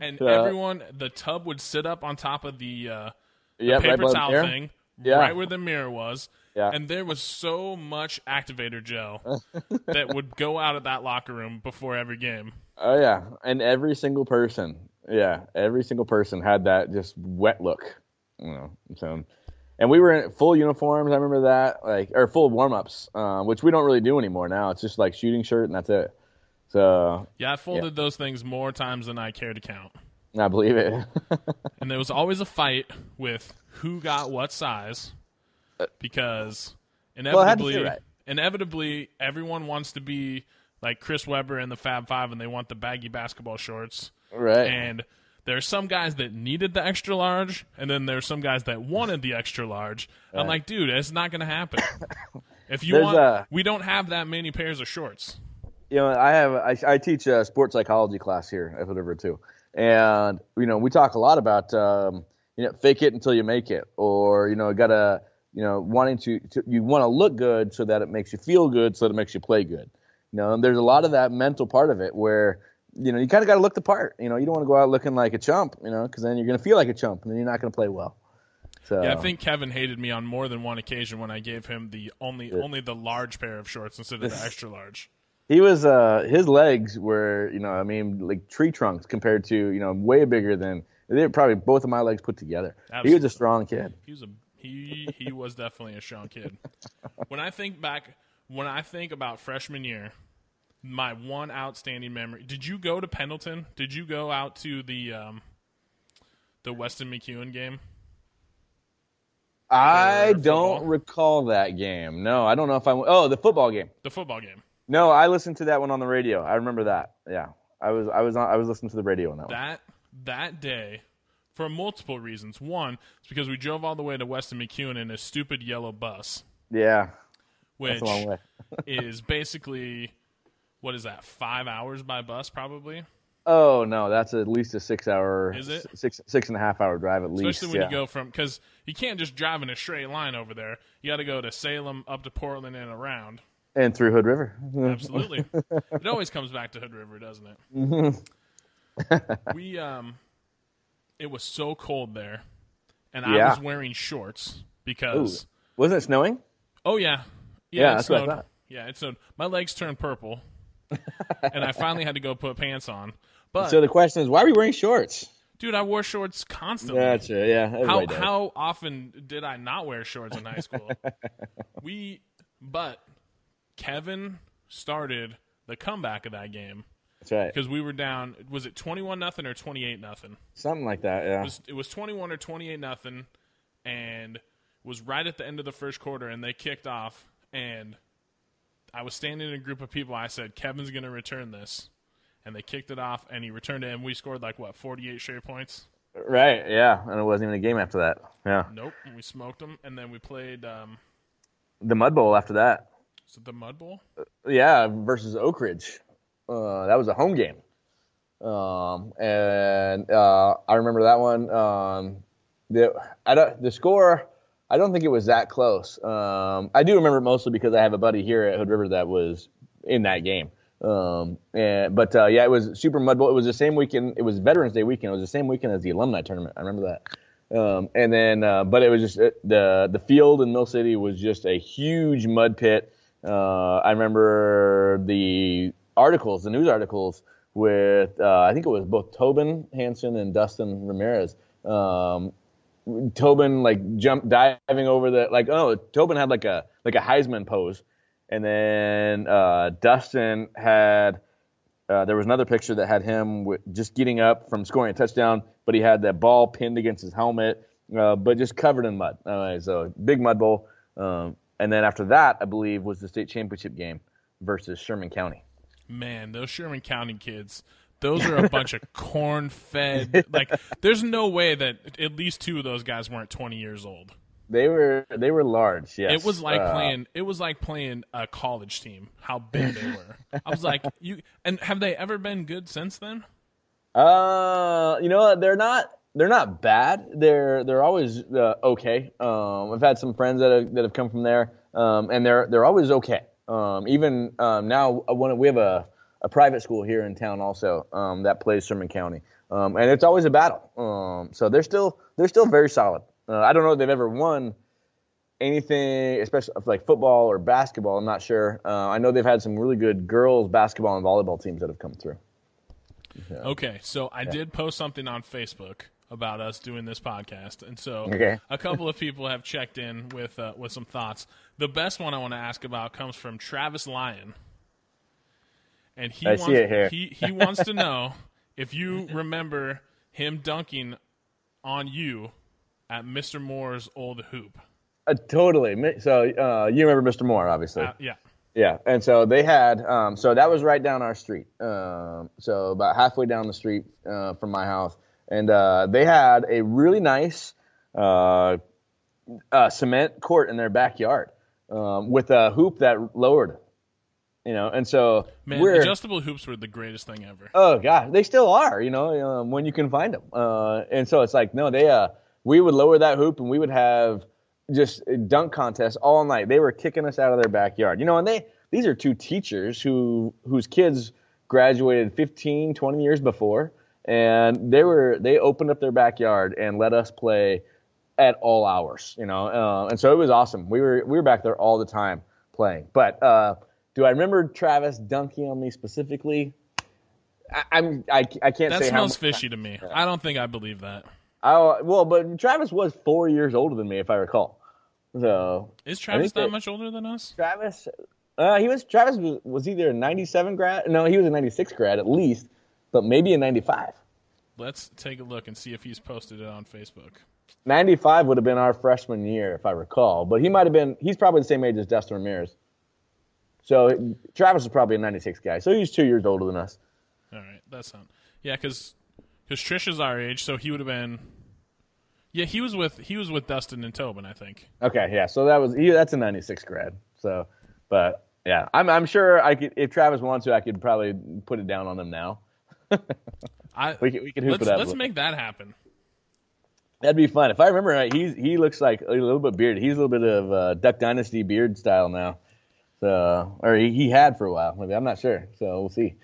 Speaker 2: And
Speaker 3: Yeah.
Speaker 2: everyone, the tub would sit up on top of the, uh, the
Speaker 3: Yep,
Speaker 2: paper
Speaker 3: the
Speaker 2: towel thing,
Speaker 3: Yeah.
Speaker 2: right where the mirror was.
Speaker 3: Yeah.
Speaker 2: And there was so much activator gel that would go out of that locker room before every game.
Speaker 3: Oh yeah, and every single person, yeah, every single person had that just wet look, you know. So, and we were in full uniforms. I remember that, like, or full warm ups, uh, which we don't really do anymore now. It's just like shooting shirt and that's it. So
Speaker 2: Yeah, I folded those things more times than I care to count.
Speaker 3: I believe it.
Speaker 2: And there was always a fight with who got what size because
Speaker 3: Uh, Well, to
Speaker 2: inevitably,
Speaker 3: right.
Speaker 2: inevitably, everyone wants to be like Chris Webber in the Fab Five and they want the baggy basketball shorts.
Speaker 3: right.
Speaker 2: And there are some guys that needed the extra large, and then there's some guys that wanted the extra large. I'm like, dude, it's not going to happen. If you
Speaker 3: There's
Speaker 2: want,
Speaker 3: a-
Speaker 2: we don't have that many pairs of shorts.
Speaker 3: you know, I have I, I teach a sports psychology class here at Hood River too, and you know we talk a lot about um, you know fake it until you make it, or you know got to you know, wanting to, to you want to look good so that it makes you feel good, so that it makes you play good. You know, and there's a lot of that mental part of it where you know you kind of got to look the part. You know, you don't want to go out looking like a chump. You know, because then you're going to feel like a chump, and then you're not going to play well. So
Speaker 2: Yeah, I think Kevin hated me on more than one occasion when I gave him the only only the large pair of shorts instead of the extra large.
Speaker 3: he was uh his legs were you know I mean like tree trunks compared to you know way bigger than they were probably both of my legs put together. He was a strong kid.
Speaker 2: He was a he he was definitely a strong kid. When I think back, when I think about freshman year, my one outstanding memory. Did you go to Pendleton? Did you go out to the um, the Weston McEwen game?
Speaker 3: I don't recall that game. No, I don't know if I went. Oh, the football game.
Speaker 2: The football game.
Speaker 3: No, I listened to that one on the radio. I remember that. Yeah, I was I was on I was listening to the radio on that one.
Speaker 2: That that day, for multiple reasons. One, it's because we drove all the way to Weston McEwen in a stupid yellow bus,
Speaker 3: Yeah,
Speaker 2: which
Speaker 3: that's a long way.
Speaker 2: is basically what is that? Five hours by bus, probably.
Speaker 3: Oh no, that's at least a six hour.
Speaker 2: Is it?
Speaker 3: six six and a half hour drive at least?
Speaker 2: Especially when
Speaker 3: yeah.
Speaker 2: you go from because you can't just drive in a straight line over there. You got to go to Salem, up to Portland, and around.
Speaker 3: and through Hood River.
Speaker 2: Absolutely, it always comes back to Hood River, doesn't it?
Speaker 3: Mm-hmm.
Speaker 2: we um, it was so cold there, and
Speaker 3: Yeah.
Speaker 2: I was wearing shorts because
Speaker 3: Wasn't it snowing?
Speaker 2: oh yeah,
Speaker 3: Yeah,
Speaker 2: yeah, it
Speaker 3: that's what I
Speaker 2: snowed. Yeah, it snowed. My legs turned purple, and I finally had to go put pants on. But
Speaker 3: So the question is, why are we wearing shorts?
Speaker 2: dude, I wore shorts constantly.
Speaker 3: That's right. Yeah,
Speaker 2: how
Speaker 3: does.
Speaker 2: how often did I not wear shorts in high school? we but Kevin started the comeback of that game
Speaker 3: That's right.
Speaker 2: because we were down. Was it twenty one nothing or twenty eight nothing?
Speaker 3: Something like that. Yeah.
Speaker 2: It was it was twenty one or twenty eight nothing, and was right at the end of the first quarter, and they kicked off, and I was standing in a group of people. I said, "Kevin's going to return this." And they kicked it off, and he returned it, and we scored like what forty eight straight points.
Speaker 3: Right. Yeah. And it wasn't even a game after that. Yeah.
Speaker 2: Nope, and we smoked them, and then we played. Um,
Speaker 3: The Mud Bowl after that.
Speaker 2: is it the Mud Bowl?
Speaker 3: Yeah, versus Oakridge. Uh, that was a home game. Um, and uh, I remember that one. Um, the I don't the score. I don't think it was that close. Um, I do remember mostly because I have a buddy here at Hood River that was in that game. Um, and, but uh, yeah, it was Super Mud Bowl. It was the same weekend. It was Veterans Day weekend. It was the same weekend as the alumni tournament. I remember that. Um, and then, uh, but it was just uh, the the field in Mill City was just a huge mud pit. Uh, I remember the articles, the news articles with uh, I think it was both Tobin Hansen and Dustin Ramirez. Um, Tobin like jumped diving over the like oh Tobin had like a like a Heisman pose, and then uh, Dustin had uh, there was another picture that had him with, just getting up from scoring a touchdown, but he had that ball pinned against his helmet, uh, but just covered in mud. Uh, so big mud bowl. Um, and then after that, I believe was the state championship game versus Sherman County.
Speaker 2: Man, those Sherman County kids, those are a bunch of corn fed. Like, there's no way that at least two of those guys weren't 20 years old.
Speaker 3: They were they were large. Yes,
Speaker 2: It was like
Speaker 3: Uh,
Speaker 2: playing. It was like playing a college team. How big they were. I was like, you. And have they ever been good since then?
Speaker 3: Uh, you know? They're not. They're not bad. They're they're always uh, okay. Um, I've had some friends that have, that have come from there, um, and they're they're always okay. Um, even um, now, uh, one, we have a, a private school here in town also um, that plays Sherman County, um, and it's always a battle. Um, so they're still they're still very solid. Uh, I don't know if they've ever won anything, especially like football or basketball. I'm not sure. Uh, I know they've had some really good girls basketball and volleyball teams that have come through.
Speaker 2: Okay, so I did post something on Facebook about us doing this podcast, and so
Speaker 3: Okay.
Speaker 2: a couple of people have checked in with uh, with some thoughts. The best one I want to ask about comes from Travis Lyon, and he
Speaker 3: I
Speaker 2: wants
Speaker 3: see it here.
Speaker 2: he he wants to know if you remember him dunking on you at Mr. Moore's old hoop.
Speaker 3: Uh, totally. So uh, you remember Mr. Moore, obviously.
Speaker 2: Uh, yeah,
Speaker 3: yeah. And so they had. Um, so that was right down our street. Um, so about halfway down the street uh, from my house, and uh, they had a really nice uh, uh, cement court in their backyard um, with a hoop that lowered. You know, and so
Speaker 2: man,
Speaker 3: we're
Speaker 2: adjustable hoops were the greatest thing ever.
Speaker 3: Oh god, they still are. You know, um, when you can find them. Uh, and so it's like no, they uh, we would lower that hoop and we would have just dunk contests all night. They were kicking us out of their backyard. You know, and they these are two teachers who whose kids graduated 15, 20 years before, and they were they opened up their backyard and let us play at all hours. You know, uh, and so it was awesome. We were we were back there all the time playing. But uh, do I remember Travis dunking on me specifically? I, I'm I, I can't say
Speaker 2: That
Speaker 3: say
Speaker 2: smells fishy to me. I don't think I believe that.
Speaker 3: I, well, but Travis was four years older than me, if I recall. So
Speaker 2: Is Travis that
Speaker 3: that-
Speaker 2: much older than us?
Speaker 3: Travis, uh, he was Travis was, was either a '97 grad. No, he was a '96 grad at least, but maybe a '95.
Speaker 2: Let's take a look and see if he's posted it on Facebook.
Speaker 3: 95 would have been our freshman year, if I recall. But he might have been. He's probably the same age as Dustin Ramirez. So Travis is probably a '96 guy. So he's two years older than us.
Speaker 2: All right, that's not. Yeah, because because Trish is our age, so he would have been. Yeah, he was with he was with Dustin and Tobin, I think.
Speaker 3: Okay, yeah. So that was he. That's a '96 grad. So, but yeah, I'm I'm sure I could if Travis wants to, I could probably put it down on him now.
Speaker 2: I
Speaker 3: We could we could hoop
Speaker 2: let's
Speaker 3: it up.
Speaker 2: let's make that happen.
Speaker 3: That'd be fun. If I remember right, he's he looks like a little bit bearded. He's a little bit of uh, Duck Dynasty beard style now. So, or he, he had for a while. Maybe I'm not sure. So we'll see.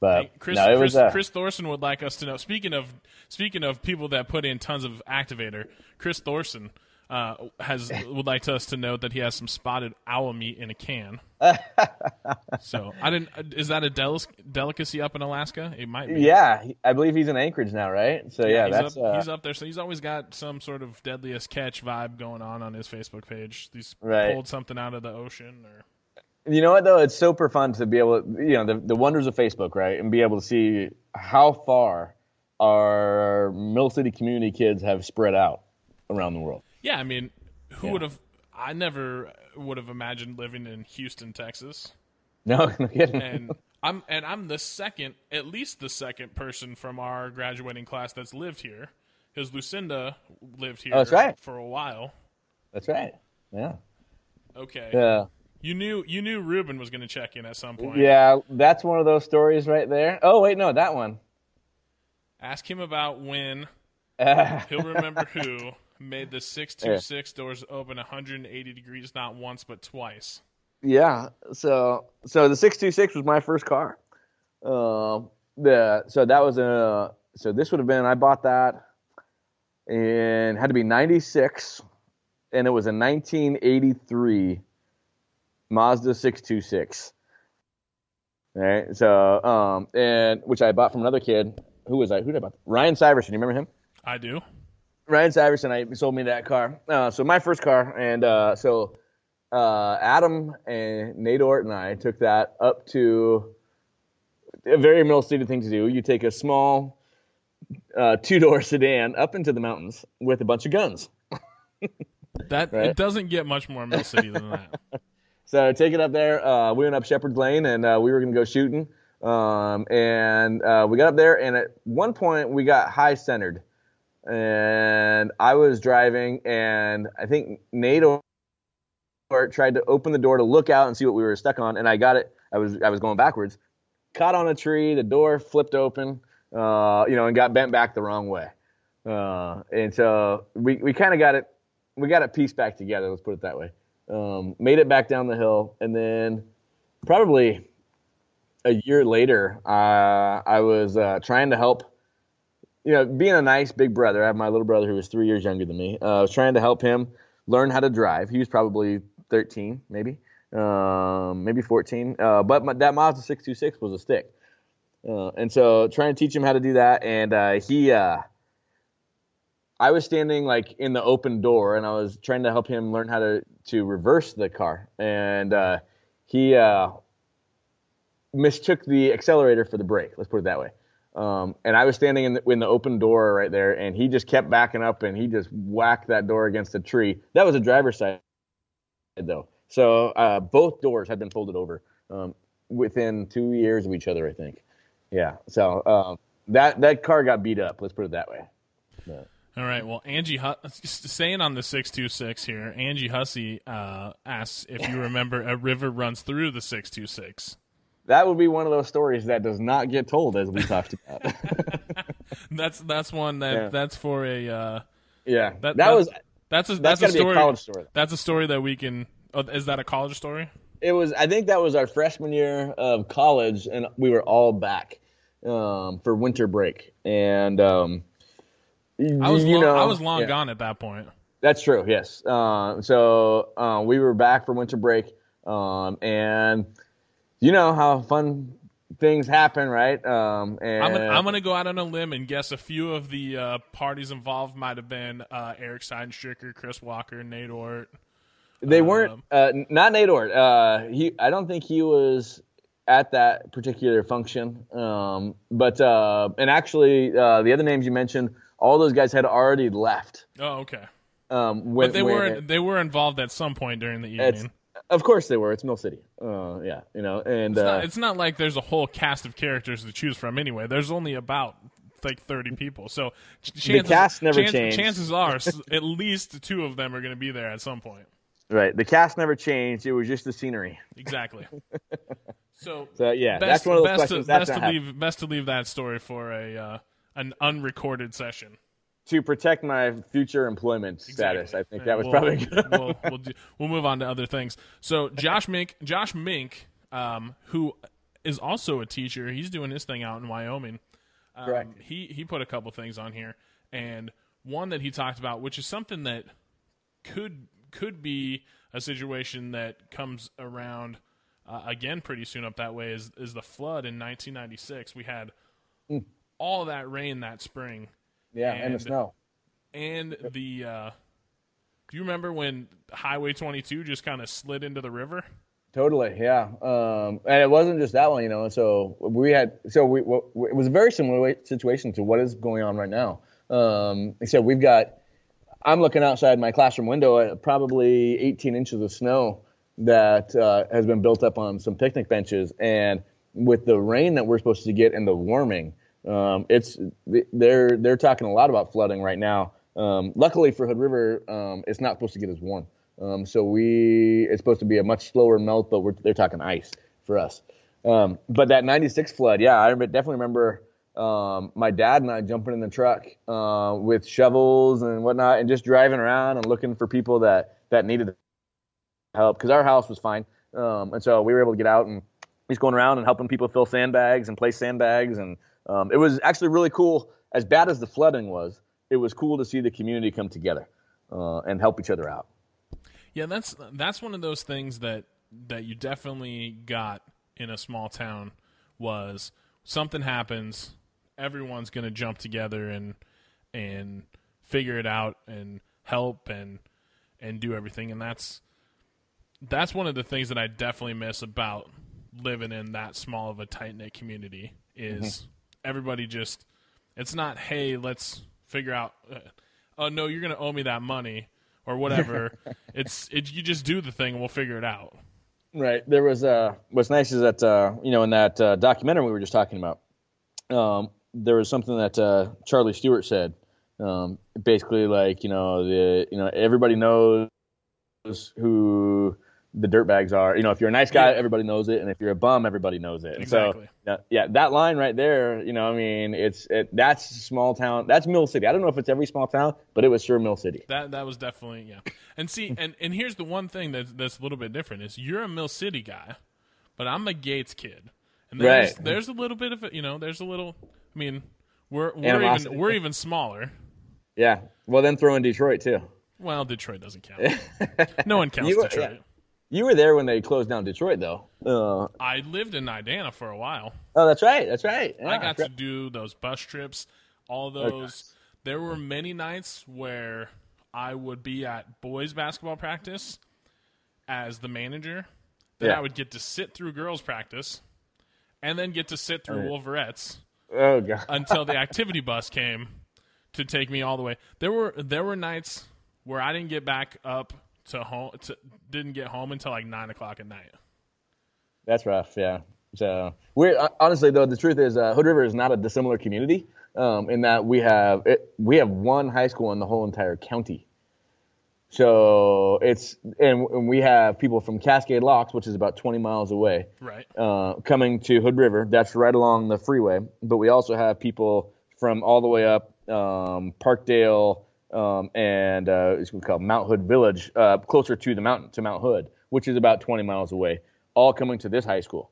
Speaker 3: But
Speaker 2: Chris
Speaker 3: no, it
Speaker 2: Chris,
Speaker 3: was uh,
Speaker 2: Chris Thorson would like us to know. Speaking of speaking of people that put in tons of activator, Chris Thorson uh, has would like us to know that he has some spotted owl meat in a can. so I didn't. Is that a del- delicacy up in Alaska? It might be.
Speaker 3: yeah. I believe he's in Anchorage now, right? So yeah,
Speaker 2: he's
Speaker 3: that's
Speaker 2: up,
Speaker 3: uh,
Speaker 2: he's up there. So he's always got some sort of deadliest catch vibe going on on his Facebook page. He's
Speaker 3: Right.
Speaker 2: pulled something out of the ocean or.
Speaker 3: You know what though? It's super fun to be able to, you know, the, the wonders of Facebook, right? And be able to see how far our Mill City community kids have spread out around the world.
Speaker 2: Yeah, I mean, who
Speaker 3: Yeah.
Speaker 2: would have? I never would have imagined living in Houston, Texas.
Speaker 3: No, no kidding.
Speaker 2: and I'm and I'm the second, at least the second person from our graduating class that's lived here, because Lucinda lived here
Speaker 3: Oh, that's right.
Speaker 2: for a while.
Speaker 3: That's right. Yeah.
Speaker 2: Okay,
Speaker 3: Yeah.
Speaker 2: You knew you knew Ruben was going to check in at some point.
Speaker 3: Yeah, that's one of those stories right there. Oh wait, no, that one.
Speaker 2: Ask him about when
Speaker 3: Uh,
Speaker 2: he'll remember who made the six two six doors open 180 degrees not once but twice.
Speaker 3: yeah. So so the six two six was my first car. Um, the so that was a so this would have been I bought that and had to be ninety six, and it was a nineteen eighty three Mazda six two six. All right. So um and which I bought from another kid. Who was I? Who did I buy? Ryan Syverson. You remember him?
Speaker 2: I do.
Speaker 3: Ryan Syverson, I sold me that car. Uh, so my first car, and uh, so uh, Adam and Nate Ort and I took that up to a very Mill City thing to do. You take a small uh, two door sedan up into the mountains with a bunch of guns.
Speaker 2: That
Speaker 3: Right.
Speaker 2: it doesn't get much more Mill City than that.
Speaker 3: So take it up there. Uh, we went up Shepherd Lane, and uh, we were gonna go shooting. Um, and uh, we got up there, and at one point we got high centered, and I was driving, and I think Nato tried to open the door to look out and see what we were stuck on, and I got it. I was I was going backwards, caught on a tree. The door flipped open, uh, you know, and got bent back the wrong way. Uh, and so we, we kind of got it, we got it pieced back together. Let's put it that way. Um, made it back down the hill, and then probably a year later, uh, I was uh, trying to help. You know, being a nice big brother, I have my little brother who was three years younger than me. Uh, I was trying to help him learn how to drive. He was probably 13, maybe, um, maybe 14. Uh, but my, that Mazda 626 was a stick. Uh, and so trying to teach him how to do that. And uh, he, uh, I was standing like in the open door and I was trying to help him learn how to, to reverse the car. And uh, he uh, mistook the accelerator for the brake. Let's put it that way. Um, and I was standing in the, in the open door right there, and he just kept backing up, and he just whacked that door against a tree. That was a driver's side though, so uh, both doors had been folded over um, within two years of each other, I think. Yeah, so um, that that car got beat up. Let's put it that way.
Speaker 2: All right. Well, Angie, staying on the six two six here. Angie Hussey uh, asks if you remember a river runs through the six two six.
Speaker 3: That would be one of those stories that does not get told, as we talked about.
Speaker 2: That's that's one that
Speaker 3: Yeah.
Speaker 2: that's for a uh,
Speaker 3: yeah,
Speaker 2: That-
Speaker 3: that, was
Speaker 2: that's- That's a
Speaker 3: That's
Speaker 2: that's, a
Speaker 3: gotta a
Speaker 2: story.
Speaker 3: college story.
Speaker 2: That's a story that we can. Oh, is that a college story?
Speaker 3: It was. I think that was our freshman year of college, and we were all back um, for winter break. And um,
Speaker 2: I was
Speaker 3: you
Speaker 2: long,
Speaker 3: know,
Speaker 2: I was long
Speaker 3: yeah.
Speaker 2: gone at that point.
Speaker 3: That's true. Yes. Uh, so uh, we were back for winter break, um, and you know how fun things happen, right? Um, and
Speaker 2: I'm gonna, I'm gonna go out on a limb and guess a few of the uh, parties involved might have been uh, Eric Seidenstricker, Chris Walker, Nate Ort.
Speaker 3: they
Speaker 2: um,
Speaker 3: weren't. Uh, not Nate Ort. Uh, he. I don't think he was at that particular function. Um, but uh, and actually, uh, the other names you mentioned, all those guys had already left.
Speaker 2: Oh, okay.
Speaker 3: Um, when,
Speaker 2: But they were they were involved at some point during the evening.
Speaker 3: Of course they were. It's Mill City. Uh, yeah, you know, and
Speaker 2: It's
Speaker 3: uh,
Speaker 2: not, it's not like there's a whole cast of characters to choose from anyway. There's only about like 30 people. So ch- chances,
Speaker 3: cast never
Speaker 2: chance-
Speaker 3: changed.
Speaker 2: chances are at least two of them are going to be there at some point.
Speaker 3: right. The cast never changed. It was just the scenery.
Speaker 2: Exactly. So,
Speaker 3: So yeah,
Speaker 2: best,
Speaker 3: that's one of
Speaker 2: best
Speaker 3: questions.
Speaker 2: To, best to leave best to leave that story for a uh, an unrecorded session.
Speaker 3: to protect my future employment status.
Speaker 2: Exactly.
Speaker 3: I think
Speaker 2: And
Speaker 3: that was
Speaker 2: we'll,
Speaker 3: probably good.
Speaker 2: we'll we'll, do, we'll move on to other things. So Josh Mink, Josh Mink, um, who is also a teacher, he's doing his thing out in Wyoming. Um,
Speaker 3: Correct.
Speaker 2: He he put a couple things on here, and one that he talked about, which is something that could could be a situation that comes around uh, again pretty soon up that way is is the flood in 1996. We had all that rain that spring
Speaker 3: yeah, and,
Speaker 2: and-
Speaker 3: the snow.
Speaker 2: and the uh, do you remember when Highway 22 just kind of slid into the river?
Speaker 3: Totally, yeah. Um, and it wasn't just that one, you know. So we had, so we, w it was a very similar situation to what is going on right now. Um, except we've got, I'm looking outside my classroom window at probably 18 inches of snow that uh, has been built up on some picnic benches, and with the rain that we're supposed to get and the warming, um, it's they're they're talking a lot about flooding right now. Um, luckily for Hood River, um, it's not supposed to get as warm. Um, so we it's supposed to be a much slower melt, but we're, they're talking ice for us. Um, but that '96 flood, yeah, I definitely remember um, my dad and I jumping in the truck uh, with shovels and whatnot, and just driving around and looking for people that that needed help because our house was fine, and so we were able to get out and just going around and helping people fill sandbags and place sandbags, and um, it was actually really cool. As bad as the flooding was, it was cool to see the community come together uh, and help each other out.
Speaker 2: Yeah, that's that's one of those things that that you definitely got in a small town was something happens, everyone's going to jump together and and figure it out and help and and do everything and that's that's one of the things that I definitely miss about living in that small of a tight knit community is everybody just it's not hey let's figure out uh, oh no you're gonna owe me that money or whatever it's it, you just do the thing and we'll figure it out
Speaker 3: Right. There was uh what's nice is that uh you know in that uh, documentary we were just talking about, um, there was something that uh, Charlie Stewart said. Um, basically like, you know, the you know, everybody knows who the dirtbags are. You know, if you're a nice guy,
Speaker 2: Yeah.
Speaker 3: everybody knows it, and if you're a bum, everybody knows it.
Speaker 2: Exactly.
Speaker 3: So, yeah, yeah, that line right there, you know, I mean, it's it, that's small town. That's Mill City. I don't know if it's every small town, but it was sure Mill City.
Speaker 2: that that was definitely yeah and see and and here's the one thing that's that's a little bit different is you're a mill city guy but i'm a gates kid and there's
Speaker 3: Right.
Speaker 2: there's a little bit of it you know there's a little i mean we're we're
Speaker 3: Animosity.
Speaker 2: even we're even smaller
Speaker 3: Yeah. Well, then throw in Detroit too.
Speaker 2: well detroit doesn't count no one counts
Speaker 3: You
Speaker 2: detroit
Speaker 3: yeah. You were there when they closed down Detroit, though. Uh,
Speaker 2: i lived in Idanha for a while
Speaker 3: oh, that's right. That's right.
Speaker 2: I got to do those bus trips, all those. There were many nights where I would be at boys basketball practice as the manager. Then
Speaker 3: Yeah.
Speaker 2: I would get to sit through girls practice, and then get to sit through Wolverettes.
Speaker 3: Oh god.
Speaker 2: until the activity bus came to take me all the way. There were there were nights where I didn't get back up to home, to, didn't get home until like nine o'clock at night.
Speaker 3: That's rough. Yeah. So we're uh, honestly though the truth is uh, Hood River is not a dissimilar community um, in that we have it, we have one high school in the whole entire county. So it's and, and we have people from Cascade Locks, which is about 20 miles away,
Speaker 2: Right.
Speaker 3: uh, coming to Hood River. That's right along the freeway. But we also have people from all the way up um, Parkdale, um, and uh, it's called Mount Hood Village, uh, closer to the mountain, to Mount Hood, which is about 20 miles away, all coming to this high school.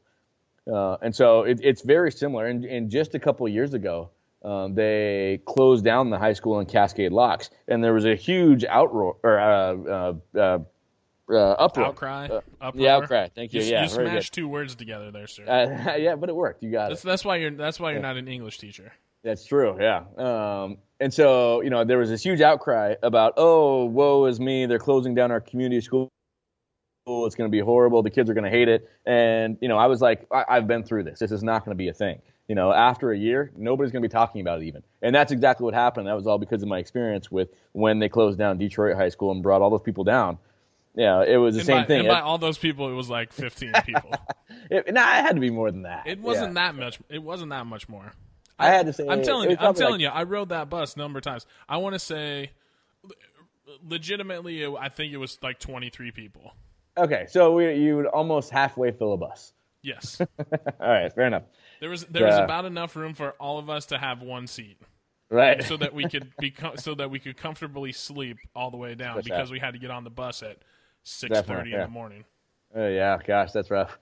Speaker 3: Uh, and so it, it's very similar. And, and just a couple of years ago, um, they closed down the high school in Cascade Locks, and there was a huge outroar or uh, uh, uh, uh, uproar.
Speaker 2: Outcry.
Speaker 3: Uh,
Speaker 2: uproar.
Speaker 3: yeah, outcry. Thank you.
Speaker 2: You,
Speaker 3: yeah,
Speaker 2: you smashed two words together there, sir.
Speaker 3: Uh, yeah, but it worked. You got
Speaker 2: that's
Speaker 3: it.
Speaker 2: that's why you're that's why you're not an English teacher.
Speaker 3: That's true. Yeah. Um, and so you know there was this huge outcry about, oh, woe is me. They're closing down our community school. It's going to be horrible. The kids are going to hate it. And you know, I was like, I- I've been through this. This is not going to be a thing. You know, after a year, nobody's going to be talking about it even. And that's exactly what happened. That was all because of my experience with when they closed down Detroit High School and brought all those people down. Yeah, it was the
Speaker 2: And
Speaker 3: same
Speaker 2: by,
Speaker 3: thing.
Speaker 2: And by all those people, it was like 15 people.
Speaker 3: It, it, nah, it had to be more than that.
Speaker 2: It wasn't
Speaker 3: Yeah.
Speaker 2: that much. It wasn't that much more.
Speaker 3: I had to say.
Speaker 2: I'm telling you. I'm telling
Speaker 3: like-
Speaker 2: you. I rode that bus a number of times. I want to say, legitimately, I think it was like 23 people.
Speaker 3: Okay, so we, you would almost halfway fill a bus.
Speaker 2: Yes,
Speaker 3: All right, fair enough.
Speaker 2: there was there was about enough room for all of us to have one seat,
Speaker 3: Right.
Speaker 2: so that we could be so that we could comfortably sleep all the way down
Speaker 3: Push
Speaker 2: because
Speaker 3: that.
Speaker 2: we had to get on the bus at 6:30
Speaker 3: Definitely,
Speaker 2: in
Speaker 3: yeah.
Speaker 2: the morning.
Speaker 3: Oh yeah, gosh, that's rough.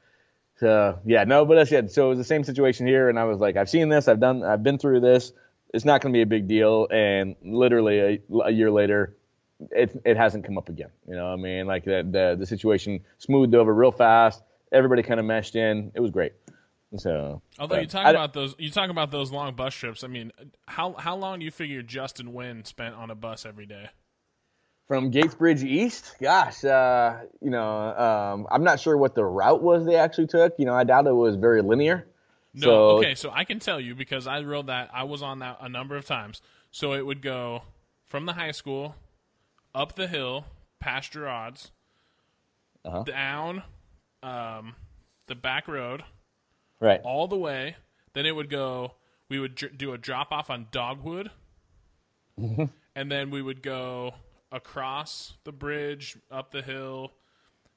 Speaker 3: So yeah, no, but that's it. So it was the same situation here, and I was like, I've seen this, I've done, I've been through this. It's not going to be a big deal, and literally a, a year later, it it hasn't come up again. You know, what I mean, like the the, the situation smoothed over real fast. Everybody kind of meshed in. It was great. So
Speaker 2: Although you talk
Speaker 3: I-
Speaker 2: about those, you talk about those long bus trips. I mean, how how long do you figure Justin Wynn spent on a bus every day?
Speaker 3: From Gatesbridge East, gosh, uh, you know, um, I'm not sure what the route was they actually took. You know, I doubt it was very linear.
Speaker 2: No,
Speaker 3: So-
Speaker 2: okay, so I can tell you because I rode that. I was on that a number of times. So it would go from the high school up the hill past Gerard's,
Speaker 3: Uh-huh.
Speaker 2: down um, the back road
Speaker 3: Right.
Speaker 2: all the way. Then it would go. We would do a drop off on Dogwood,
Speaker 3: Mm-hmm.
Speaker 2: and then we would go across the bridge up the hill.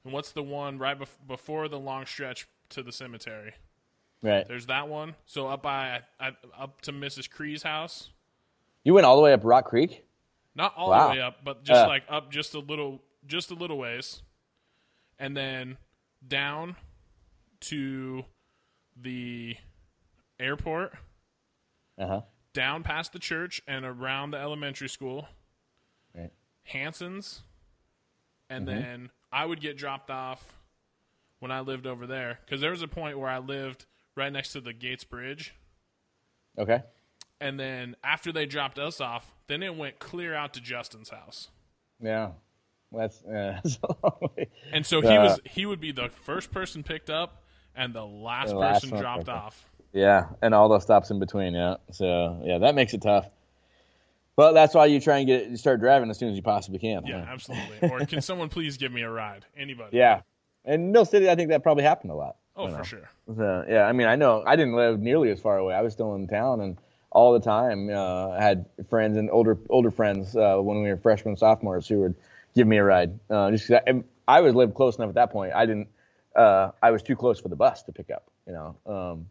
Speaker 2: And what's the one right bef- before the long stretch to the cemetery?
Speaker 3: Right.
Speaker 2: There's that one. So up by I, up to Mrs. Cree's house.
Speaker 3: You went all the way up Rock Creek.
Speaker 2: Not all
Speaker 3: Wow.
Speaker 2: the way up, but just
Speaker 3: Uh.
Speaker 2: like up just a little just a little ways. And then down to the airport,
Speaker 3: Uh huh.
Speaker 2: down past the church and around the elementary school. Hanson's. And
Speaker 3: Mm-hmm.
Speaker 2: then I would get dropped off when I lived over there cuz there was a point where I lived right next to the Gates Bridge.
Speaker 3: Okay.
Speaker 2: and then after they dropped us off, then it went clear out to Justin's house.
Speaker 3: Yeah. That's, uh, that's a long way.
Speaker 2: And so he
Speaker 3: Uh,
Speaker 2: was he would be the first person picked up and the last
Speaker 3: The last
Speaker 2: person dropped off.
Speaker 3: Yeah, and all those stops in between. Yeah. So yeah, that makes it tough. But that's why you try and get you start driving as soon as you possibly can.
Speaker 2: Yeah, absolutely. or can someone please give me a ride? Anybody?
Speaker 3: Yeah. And Mill City, I think that probably happened a lot.
Speaker 2: Oh, for
Speaker 3: know.
Speaker 2: sure.
Speaker 3: So, yeah, I mean, I know I didn't live nearly as far away. I was still in town, and all the time uh, I had friends and older older friends uh, when we were freshmen, sophomores who would give me a ride. Uh, just 'cause I, I was lived close enough at that point. I didn't. Uh, I was too close for the bus to pick up. You know. Um,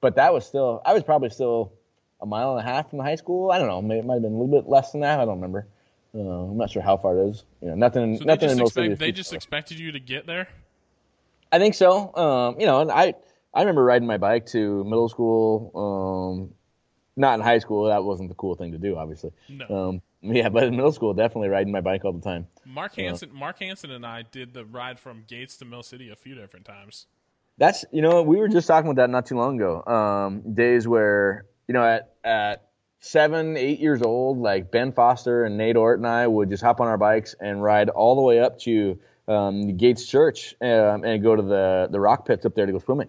Speaker 3: but that was still. I was probably still a mile and a half from the high school. I don't know. Maybe it might have been a little bit less than that. I don't remember. Uh, I'm not sure how far it is. You know, nothing.
Speaker 2: So they
Speaker 3: nothing
Speaker 2: just
Speaker 3: in
Speaker 2: expect, they just expected you to get there.
Speaker 3: I think so. Um, you know, and I I remember riding my bike to middle school. Um, not in high school. That wasn't the cool thing to do, obviously.
Speaker 2: No.
Speaker 3: Um, yeah, but in middle school, definitely riding my bike all the time.
Speaker 2: Mark Hansen, Mark Hansen, and I did the ride from Gates to Mill City a few different times.
Speaker 3: That's you know we were just talking about that not too long ago. Um, days where you know at at seven eight years old, like Ben Foster and Nate Ort and I would just hop on our bikes and ride all the way up to um, Gates Church um, and go to the the rock pits up there to go swimming.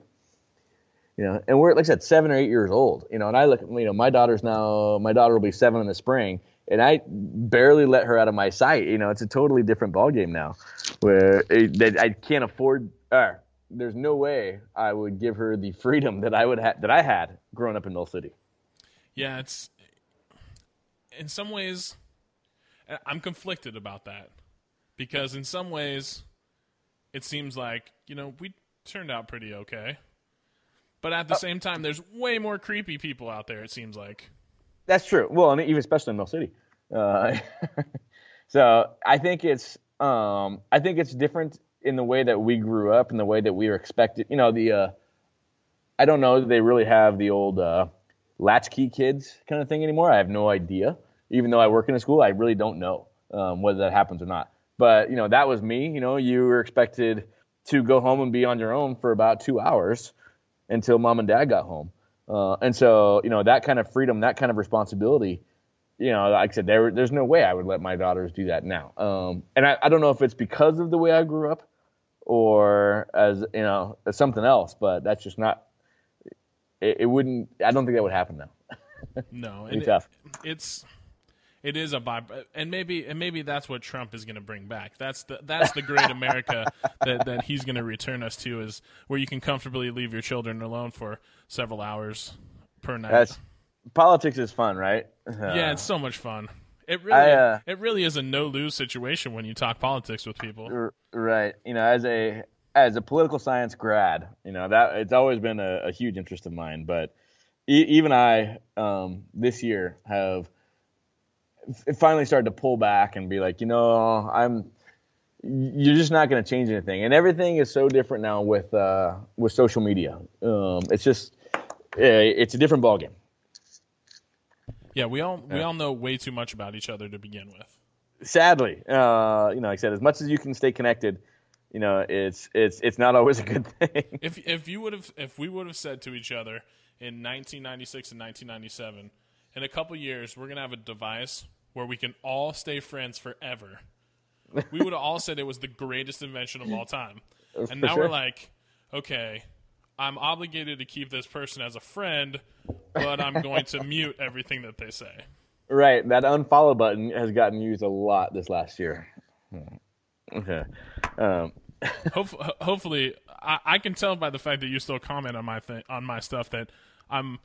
Speaker 3: You know, and we're like I said, seven or eight years old. You know, and I look, you know, my daughter's now my daughter will be seven in the spring, and I barely let her out of my sight. You know, it's a totally different ballgame now, where it, I can't afford. Uh, there's no way I would give her the freedom that I would ha- that I had growing up in Mill City.
Speaker 2: Yeah, it's in some ways I'm conflicted about that because in some ways it seems like you know we turned out pretty okay, but at the same time there's way more creepy people out there. It seems like
Speaker 3: That's true. Well, and even especially in Mill City. Uh, so I think it's um, I think it's different in the way that we grew up and the way that we were expected. You know, the uh, I don't know that they really have the old uh, latchkey kids kind of thing anymore. I have no idea. Even though I work in a school, I really don't know um, whether that happens or not. But you know, that was me. You know, you were expected to go home and be on your own for about two hours until mom and dad got home. Uh, and so, you know, that kind of freedom, that kind of responsibility, you know, like I said, there, there's no way I would let my daughters do that now. Um, and I, I don't know if it's because of the way I grew up or as, you know, as something else, but that's just not, it, it wouldn't, I don't think that would happen now.
Speaker 2: No, and it- it's it is a vibe, and maybe and maybe that's what Trump is going to bring back. That's the that's the great America that that he's going to return us to is where you can comfortably leave your children alone for several hours per night.
Speaker 3: That's, politics is fun, right?
Speaker 2: yeah, it's so much fun. It really
Speaker 3: I, uh,
Speaker 2: it really is a no lose situation when you talk politics with people.
Speaker 3: Right. You know, as a as a political science grad, you know that it's always been a, a huge interest of mine. But e- even I, um, this year, have f- finally started to pull back and be like, you know, I'm. You're just not going to change anything, and everything is so different now with uh, with social media. Um, it's just, it's a different ballgame.
Speaker 2: Yeah, we all we all know way too much about each other to begin with.
Speaker 3: Sadly, uh, you know, like I said, as much as you can stay connected, you know, it's it's it's not always a good thing.
Speaker 2: If if you would have if we would have said to each other in 1996 and 1997, in a couple years we're gonna have a device where we can all stay friends forever, we would have all said it was the greatest invention of all time. And now
Speaker 3: sure.
Speaker 2: we're like, okay, I'm obligated to keep this person as a friend, but I'm going to mute everything that they say.
Speaker 3: Right, that unfollow button has gotten used a lot this last year. Hmm. Okay. Um,
Speaker 2: Hope, hopefully, I, I can tell by the fact that you still comment on my th- on my stuff that I'm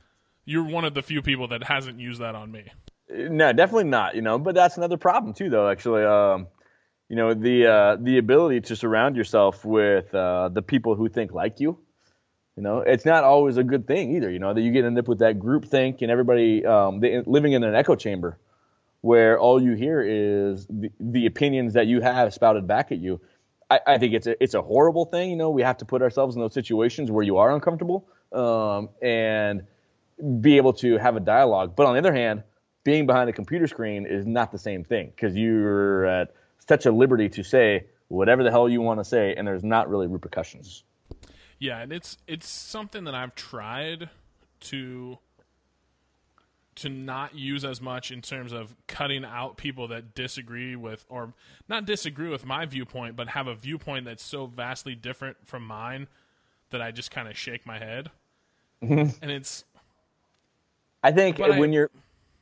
Speaker 2: you're one of the few people that hasn't used that on me.
Speaker 3: no, definitely not. You know, but that's another problem too, though. Actually, um, you know, the uh, the ability to surround yourself with uh, the people who think like you. You know, it's not always a good thing either. You know, that you get end up with that group think and everybody um, they, living in an echo chamber, where all you hear is the, the opinions that you have spouted back at you. I, I think it's a it's a horrible thing. You know, we have to put ourselves in those situations where you are uncomfortable um, and be able to have a dialogue. But on the other hand, being behind a computer screen is not the same thing because you're at such a liberty to say whatever the hell you want to say, and there's not really repercussions.
Speaker 2: Yeah, and it's it's something that I've tried to to not use as much in terms of cutting out people that disagree with or not disagree with my viewpoint, but have a viewpoint that's so vastly different from mine that I just kind of shake my head. Mm-hmm. and it's
Speaker 3: I think
Speaker 2: But I-
Speaker 3: when you're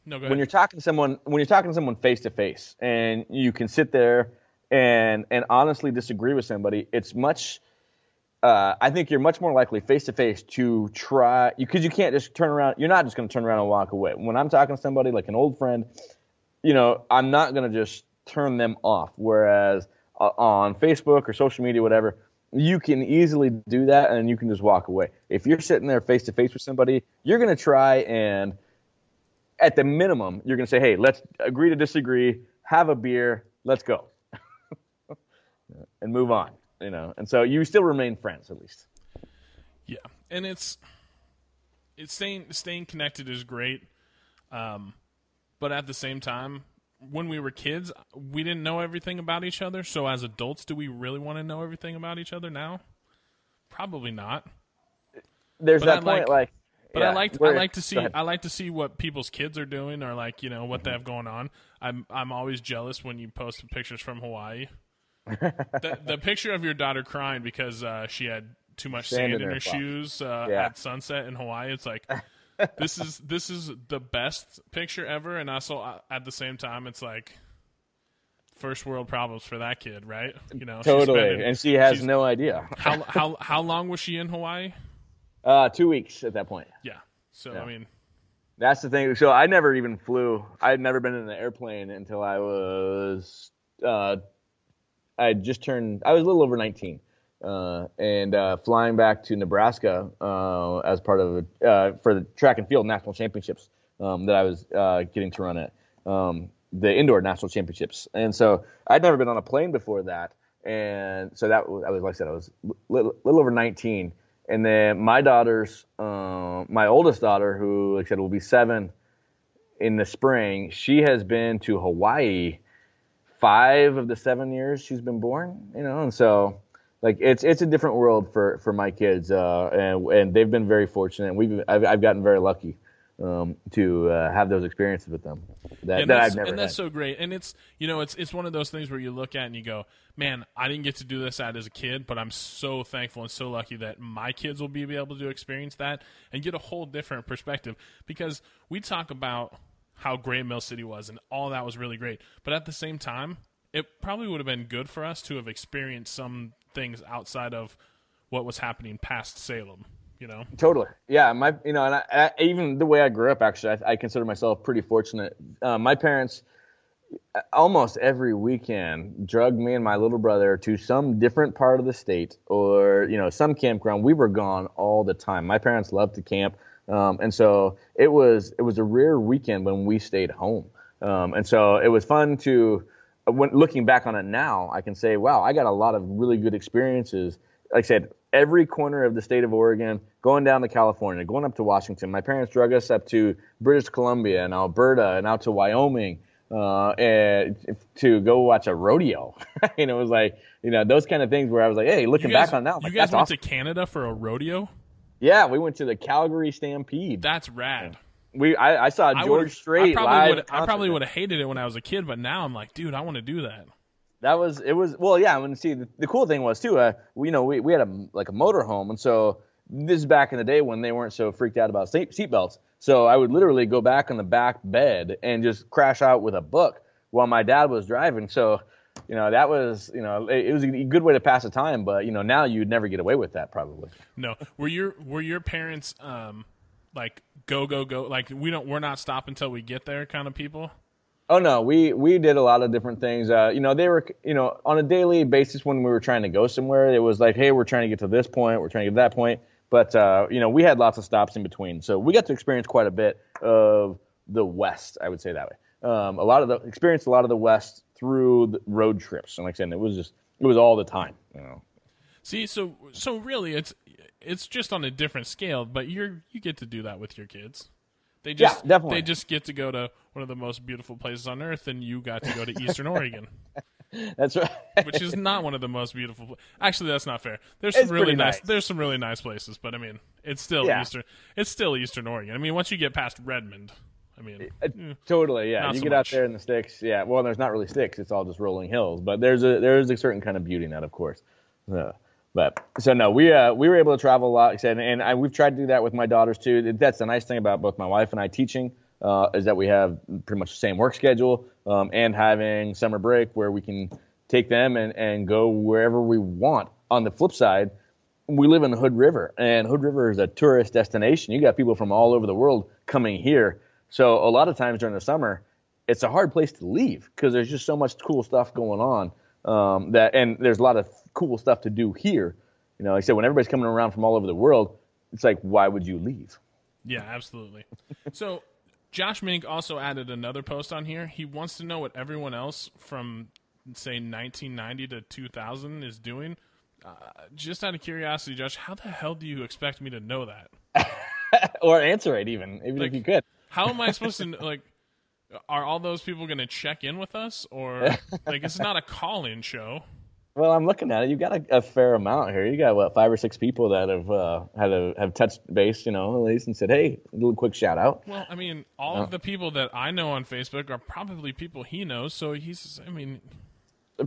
Speaker 2: no
Speaker 3: when you're talking to someone when you're talking to someone face to face and you can sit there and and honestly disagree with somebody it's much uh, I think you're much more likely face to face to try because you can't just turn around. You're not just going to turn around and walk away. When I'm talking to somebody like an old friend, you know, I'm not going to just turn them off. Whereas uh, on Facebook or social media, whatever, you can easily do that and you can just walk away. If you're sitting there face to face with somebody, you're going to try and at the minimum, you're going to say, "Hey, let's agree to disagree, have a beer, let's go." and move on, you know. And so you still remain friends at least.
Speaker 2: Yeah, and it's it's staying staying connected is great, um, but at the same time, when we were kids, we didn't know everything about each other. So as adults, do we really want to know everything about each other now? Probably not.
Speaker 3: There's
Speaker 2: But
Speaker 3: that
Speaker 2: I
Speaker 3: point,
Speaker 2: like-
Speaker 3: like,
Speaker 2: But I
Speaker 3: yeah,
Speaker 2: like I like to see. I like to see what people's kids are doing or like you know what they have going on. I'm I'm always jealous when you post pictures from Hawaii. The, the picture of your daughter crying because uh, she had too much
Speaker 3: Sand
Speaker 2: sand,
Speaker 3: in her
Speaker 2: her shoes uh,
Speaker 3: Yeah.
Speaker 2: at sunset in Hawaii. It's like this is this is the best picture ever, and also uh, at the same time, it's like first world problems for that kid, right? You know,
Speaker 3: totally,
Speaker 2: spending-
Speaker 3: and she has no idea.
Speaker 2: how how how long was she in Hawaii?
Speaker 3: Uh, two weeks at that point.
Speaker 2: Yeah. So
Speaker 3: Yeah.
Speaker 2: I mean,
Speaker 3: That's the thing. So I never even flew. I had never been in an airplane until I was. Uh, I just turned. I was a little over 19, uh, and uh, flying back to Nebraska uh, as part of uh, for the track and field national championships um, that I was uh, getting to run at. Um, the indoor national championships. And so I'd never been on a plane before that, and so that was, I was like I said, I was a little, little over 19. And then my daughter's, uh, my oldest daughter, who like I said will be seven in the spring, she has been to Hawaii five of the seven years she's been born. You know, and so like it's it's a different world for for my kids, uh, and and they've been very fortunate. We've I've, I've gotten very lucky um, to uh, have those experiences with them that,
Speaker 2: and
Speaker 3: that
Speaker 2: that's,
Speaker 3: I've never
Speaker 2: and that's
Speaker 3: had.
Speaker 2: so great. And it's you know it's it's one of those things where you look at and you go, man, I didn't get to do this at as a kid, but I'm so thankful and so lucky that my kids will be able to experience that and get a whole different perspective. Because we talk about how great Mill City was and all that was really great, but at the same time, it probably would have been good for us to have experienced some things outside of what was happening past Salem. You know,
Speaker 3: Totally. Yeah. My, you know, and I, I, even the way I grew up, actually, I, I consider myself pretty fortunate. Uh, my parents, uh, almost every weekend, drug me and my little brother to some different part of the state or, you know, some campground. We were gone all the time. My parents loved to camp. Um, and so it was, it was a rare weekend when we stayed home. Um, and so it was fun to, when looking back on it now, I can say, wow, I got a lot of really good experiences. Like I said, every corner of the state of Oregon, going down to California, going up to Washington. My parents drug us up to British Columbia and Alberta and out to Wyoming uh, and to go watch a rodeo. and it was like, you know, those kind of things where I was like, hey, looking
Speaker 2: guys,
Speaker 3: back on that, I'm
Speaker 2: you guys
Speaker 3: that's
Speaker 2: went
Speaker 3: awesome.
Speaker 2: to Canada for a rodeo.
Speaker 3: Yeah, we went to the Calgary Stampede.
Speaker 2: That's rad.
Speaker 3: we I, I saw
Speaker 2: I
Speaker 3: George Strait
Speaker 2: I
Speaker 3: live.
Speaker 2: probably would. I probably would have hated it when I was a kid, but now I'm like, dude, I want to do that.
Speaker 3: That was it was well yeah I and see the, the cool thing was too uh we, you know we, we had a like a motor home and so this is back in the day when they weren't so freaked out about seat seatbelts so I would literally go back on the back bed and just crash out with a book while my dad was driving so you know that was you know it, it was a good way to pass the time but you know now you'd never get away with that probably
Speaker 2: No, were your were your parents um like go go go like we don't we're not stopping until we get there kind of people?
Speaker 3: Oh no, we we did a lot of different things. Uh, you know, they were you know on a daily basis when we were trying to go somewhere. It was like, hey, we're trying to get to this point, we're trying to get to that point. But uh, you know, we had lots of stops in between, so we got to experience quite a bit of the West. I would say that way. Um, a lot of the experienced a lot of the West through the road trips, and like I said, it was just it was all the time. You know.
Speaker 2: See, so so really, it's it's just on a different scale, but you're you get to do that with your kids. They just
Speaker 3: Yeah, definitely.
Speaker 2: they just get to go to one of the most beautiful places on earth, and you got to go to Eastern Oregon,
Speaker 3: That's right.
Speaker 2: which is not one of the most beautiful. Pla- Actually, that's not fair. There's some
Speaker 3: It's
Speaker 2: really nice.
Speaker 3: nice.
Speaker 2: There's some really nice places, but I mean, it's still
Speaker 3: Yeah.
Speaker 2: Eastern. It's still Eastern Oregon. I mean, once you get past Redmond, I mean,
Speaker 3: Uh, Totally, yeah.
Speaker 2: Not
Speaker 3: you
Speaker 2: so
Speaker 3: get
Speaker 2: much.
Speaker 3: out there in the sticks, yeah. Well, there's not really sticks; it's all just rolling hills. But there's a there's a certain kind of beauty in that, of course. Uh, but so no, we uh, we were able to travel a lot, said, and I, we've tried to do that with my daughters too. That's the nice thing about both my wife and I teaching uh, is that we have pretty much the same work schedule um, and having summer break where we can take them and, and go wherever we want. On the flip side, we live in the Hood River, and Hood River is a tourist destination. You got people from all over the world coming here. So a lot of times during the summer, it's a hard place to leave because there's just so much cool stuff going on. Um, that and there's a lot of cool stuff to do here. You know, like I said, when everybody's coming around from all over the world, it's like, why would you leave?
Speaker 2: Yeah, absolutely. so Josh Mink also added another post on here. He wants to know what everyone else from say 1990 to 2000 is doing. Uh, just out of curiosity, Josh, how the hell do you expect me to know that?
Speaker 3: or answer it even, even
Speaker 2: Like-
Speaker 3: if you could.
Speaker 2: How am I supposed to like? Are all those people going to check in with us, or like it's not a call-in show?
Speaker 3: Well, I'm looking at it. You've got a, a fair amount here. You got what five or six people that have uh, had a, have touched base, you know, at least and said, "Hey, a little quick shout out."
Speaker 2: Well, I mean, all of the people that I know on Facebook are probably people he knows. So he's, I mean,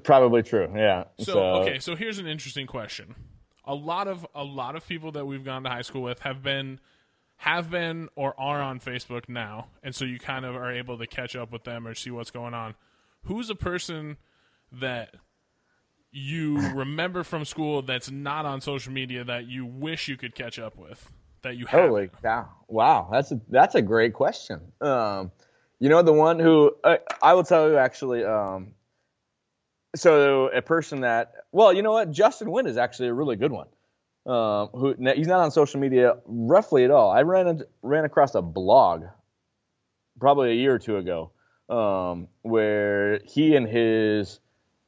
Speaker 3: Probably true. Yeah.
Speaker 2: So, okay, so here's an interesting question. A lot of a lot of people that we've gone to high school with have been have been or are on Facebook now, and so you kind of are able to catch up with them or see what's going on. Who's a person that you remember from school that's not on social media that you wish you could catch up with that you have?
Speaker 3: Holy cow! Wow, that's a that's a great question. Um, you know, the one who I, I will tell you actually. Um, so a person that well, you know what, Justin Wynn is actually a really good one. Um, who he's not on social media roughly at all. I ran ran across a blog probably a year or two ago um, where he and his,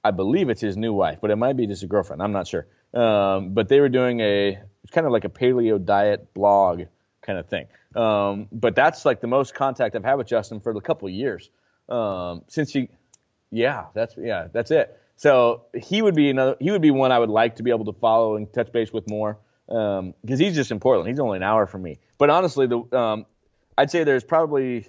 Speaker 3: I believe it's his new wife, but it might be just a girlfriend. I'm not sure. Um, but they were doing a kind of like a paleo diet blog kind of thing. Um, but that's like the most contact I've had with Justin for a couple of years um, since he, yeah, that's yeah, that's it. So he would be another. He would be one I would like to be able to follow and touch base with more because um, he's just in Portland. He's only an hour from me. But honestly, the um, I'd say there's probably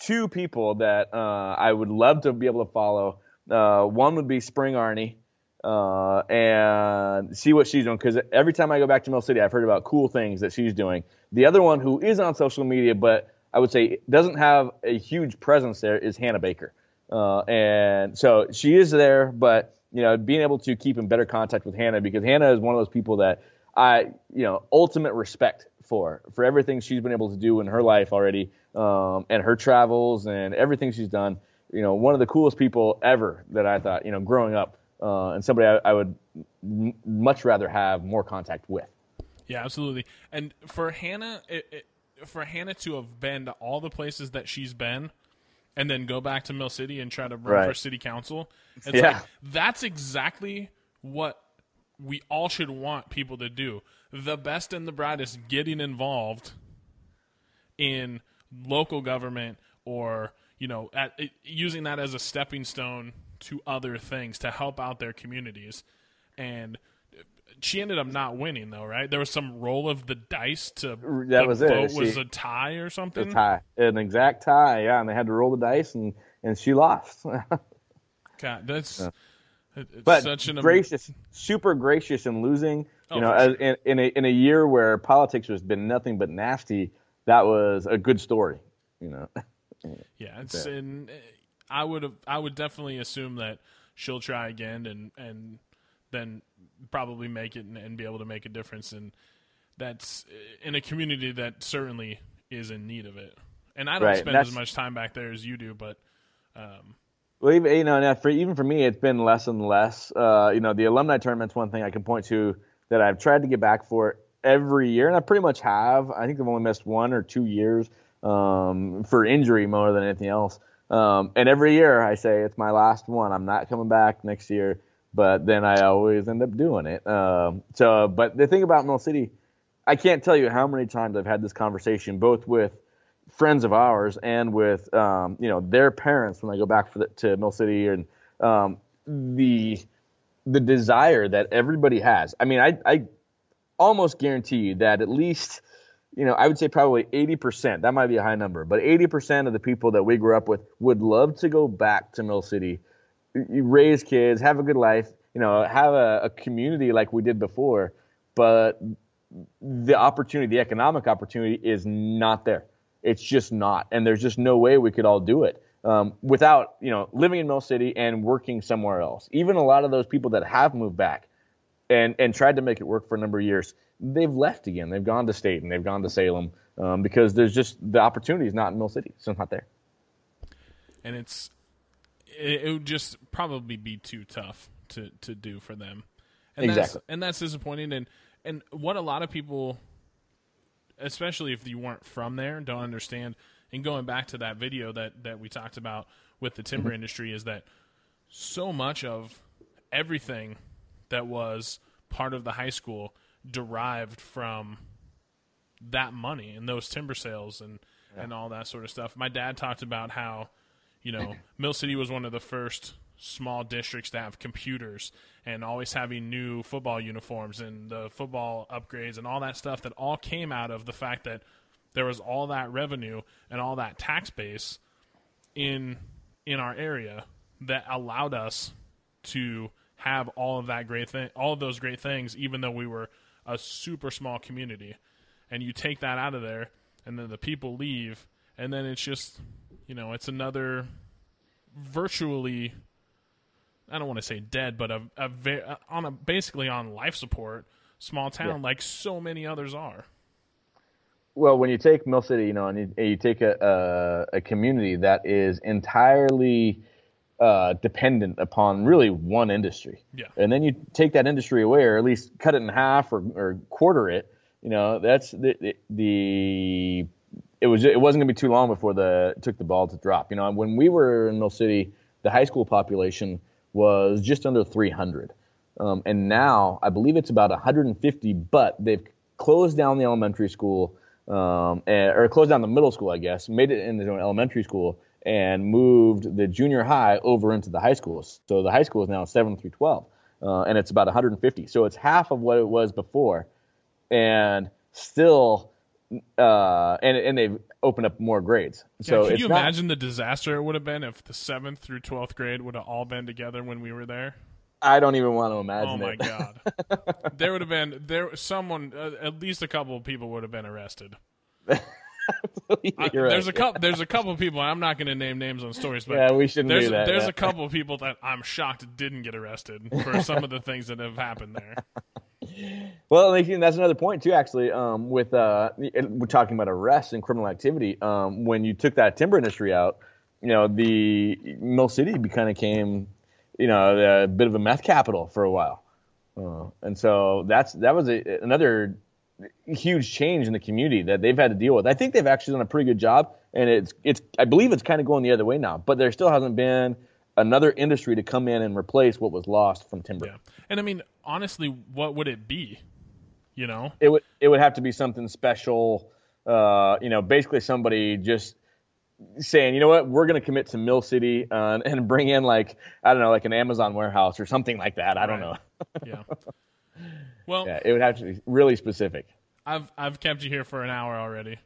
Speaker 3: two people that uh, I would love to be able to follow. Uh, one would be Spring Arnie. Uh, and see what she's doing because every time I go back to Mill City, I've heard about cool things that she's doing. The other one who is on social media, but I would say doesn't have a huge presence there, is Hannah Baker. Uh, and so she is there, but you know, being able to keep in better contact with Hannah because Hannah is one of those people that I, you know, ultimate respect for for everything she's been able to do in her life already, um, and her travels and everything she's done. You know, one of the coolest people ever that I thought, you know, growing up, uh, and somebody I, I would m- much rather have more contact with.
Speaker 2: Yeah, absolutely. And for Hannah, it, it, for Hannah to have been to all the places that she's been, and then go back to Mill City and try to run
Speaker 3: Right.
Speaker 2: for city council, it's
Speaker 3: Yeah.
Speaker 2: like that's exactly what we all should want people to do. The best and the brightest getting involved in local government or you know at, using that as a stepping stone to other things to help out their communities and she ended up not winning though right there was some roll of the dice to
Speaker 3: That was it.
Speaker 2: vote was a tie or something.
Speaker 3: A tie, an exact tie, yeah, and they had to roll the dice, and and she lost.
Speaker 2: God, that's it's
Speaker 3: but
Speaker 2: such an am-
Speaker 3: gracious, super gracious in losing.
Speaker 2: Oh,
Speaker 3: You know, as, in, in a in a year where politics has been nothing but nasty, that was a good story. You know,
Speaker 2: Yeah, it's and uh, I would have I would definitely assume that she'll try again and and then probably make it and, and be able to make a difference and that's uh, in a community that certainly is in need of it. And I don't
Speaker 3: Right,
Speaker 2: spend as much time back there as you do, but um,
Speaker 3: well, even, you know, and for even for me, it's been less and less. Uh, you know, the alumni tournament's one thing I can point to that I've tried to get back for every year, and I pretty much have. I think I've only missed one or two years um, for injury more than anything else. Um, and every year I say it's my last one. I'm not coming back next year, but then I always end up doing it. Um, so, but the thing about Mill City, I can't tell you how many times I've had this conversation, both with friends of ours and with um, you know their parents when I go back the, to Mill City and um, the the desire that everybody has. I mean, I, I almost guarantee you that at least you know I would say probably 80%. That might be a high number, but 80% of the people that we grew up with would love to go back to Mill City, y- y- raise kids, have a good life, you know, have a, a community like we did before, but the opportunity, the economic opportunity is not there. It's just not. And there's just no way we could all do it um, without, you know, living in Mill City and working somewhere else. Even a lot of those people that have moved back and, and tried to make it work for a number of years, they've left again. They've gone to Stayton they've gone to Salem um, because there's just the opportunity is not in Mill City. It's not there.
Speaker 2: and it's it, it would just probably be too tough to to do for them. And
Speaker 3: Exactly.
Speaker 2: that's and that's disappointing and and what a lot of people especially if you weren't from there don't understand and going back to that video that that we talked about with the timber mm-hmm. industry is that so much of everything that was part of the high school derived from that money and those timber sales and and all that sort of stuff. My dad talked about how you know Mill City was one of the first small districts to have computers and always having new football uniforms and the football upgrades and all that stuff that all came out of the fact that there was all that revenue and all that tax base in in our area that allowed us to have all of that great thing all of those great things even though we were a super small community. And you take that out of there and then the people leave and then it's just you know it's another virtually I don't want to say dead but a, a ve- on a basically on life support small town like so many others are
Speaker 3: Well, when you take Mill City, you know, and you, and you take a, a, a community that is entirely uh, dependent upon really one industry,
Speaker 2: Yeah.
Speaker 3: and then you take that industry away, or at least cut it in half or, or quarter it, you know, that's the, the, the it was it wasn't gonna be too long before the took the ball to drop. You know, when we were in Mill City, the high school population was just under 300, um, and now I believe it's about 150. But they've closed down the elementary school, um, and, or closed down the middle school, I guess, made it into an elementary school, and moved the junior high over into the high school. So the high school is now 7 through 12, uh, and it's about 150. So it's half of what it was before, and still, uh, and and they've opened up more grades. So
Speaker 2: yeah, can you
Speaker 3: not-
Speaker 2: imagine the disaster it would have been if the seventh through twelfth grade would have all been together when we were there?
Speaker 3: I don't even want to imagine
Speaker 2: Oh my
Speaker 3: it.
Speaker 2: god, there would have been there someone uh, at least a couple of people would have been arrested. I-
Speaker 3: You're
Speaker 2: there's a
Speaker 3: right.
Speaker 2: couple. There's a couple people. I'm not going to name names on stories, but
Speaker 3: Yeah, we shouldn't
Speaker 2: there's
Speaker 3: do that,
Speaker 2: there's
Speaker 3: yeah.
Speaker 2: a couple of people that I'm shocked didn't get arrested for some of the things that have happened there.
Speaker 3: Well, and that's another point too. Actually, um, with uh, we're talking about arrests and criminal activity. Um, when you took that timber industry out, you know, the Mill City kind of came, you know, a bit of a meth capital for a while, uh, and so that's that was a, another huge change in the community that they've had to deal with. I think they've actually done a pretty good job, and it's it's I believe it's kind of going the other way now. But there still hasn't been another industry to come in and replace what was lost from timber.
Speaker 2: Yeah, and I mean, honestly, what would it be? You know,
Speaker 3: it would it would have to be something special. Uh, you know, basically somebody just saying, you know what, we're going to commit to Mill City uh, and bring in like I don't know, like an Amazon warehouse or something like that. I don't
Speaker 2: Right.
Speaker 3: know.
Speaker 2: yeah. Well,
Speaker 3: yeah, it would have to be really specific.
Speaker 2: I've I've kept you here for an hour already.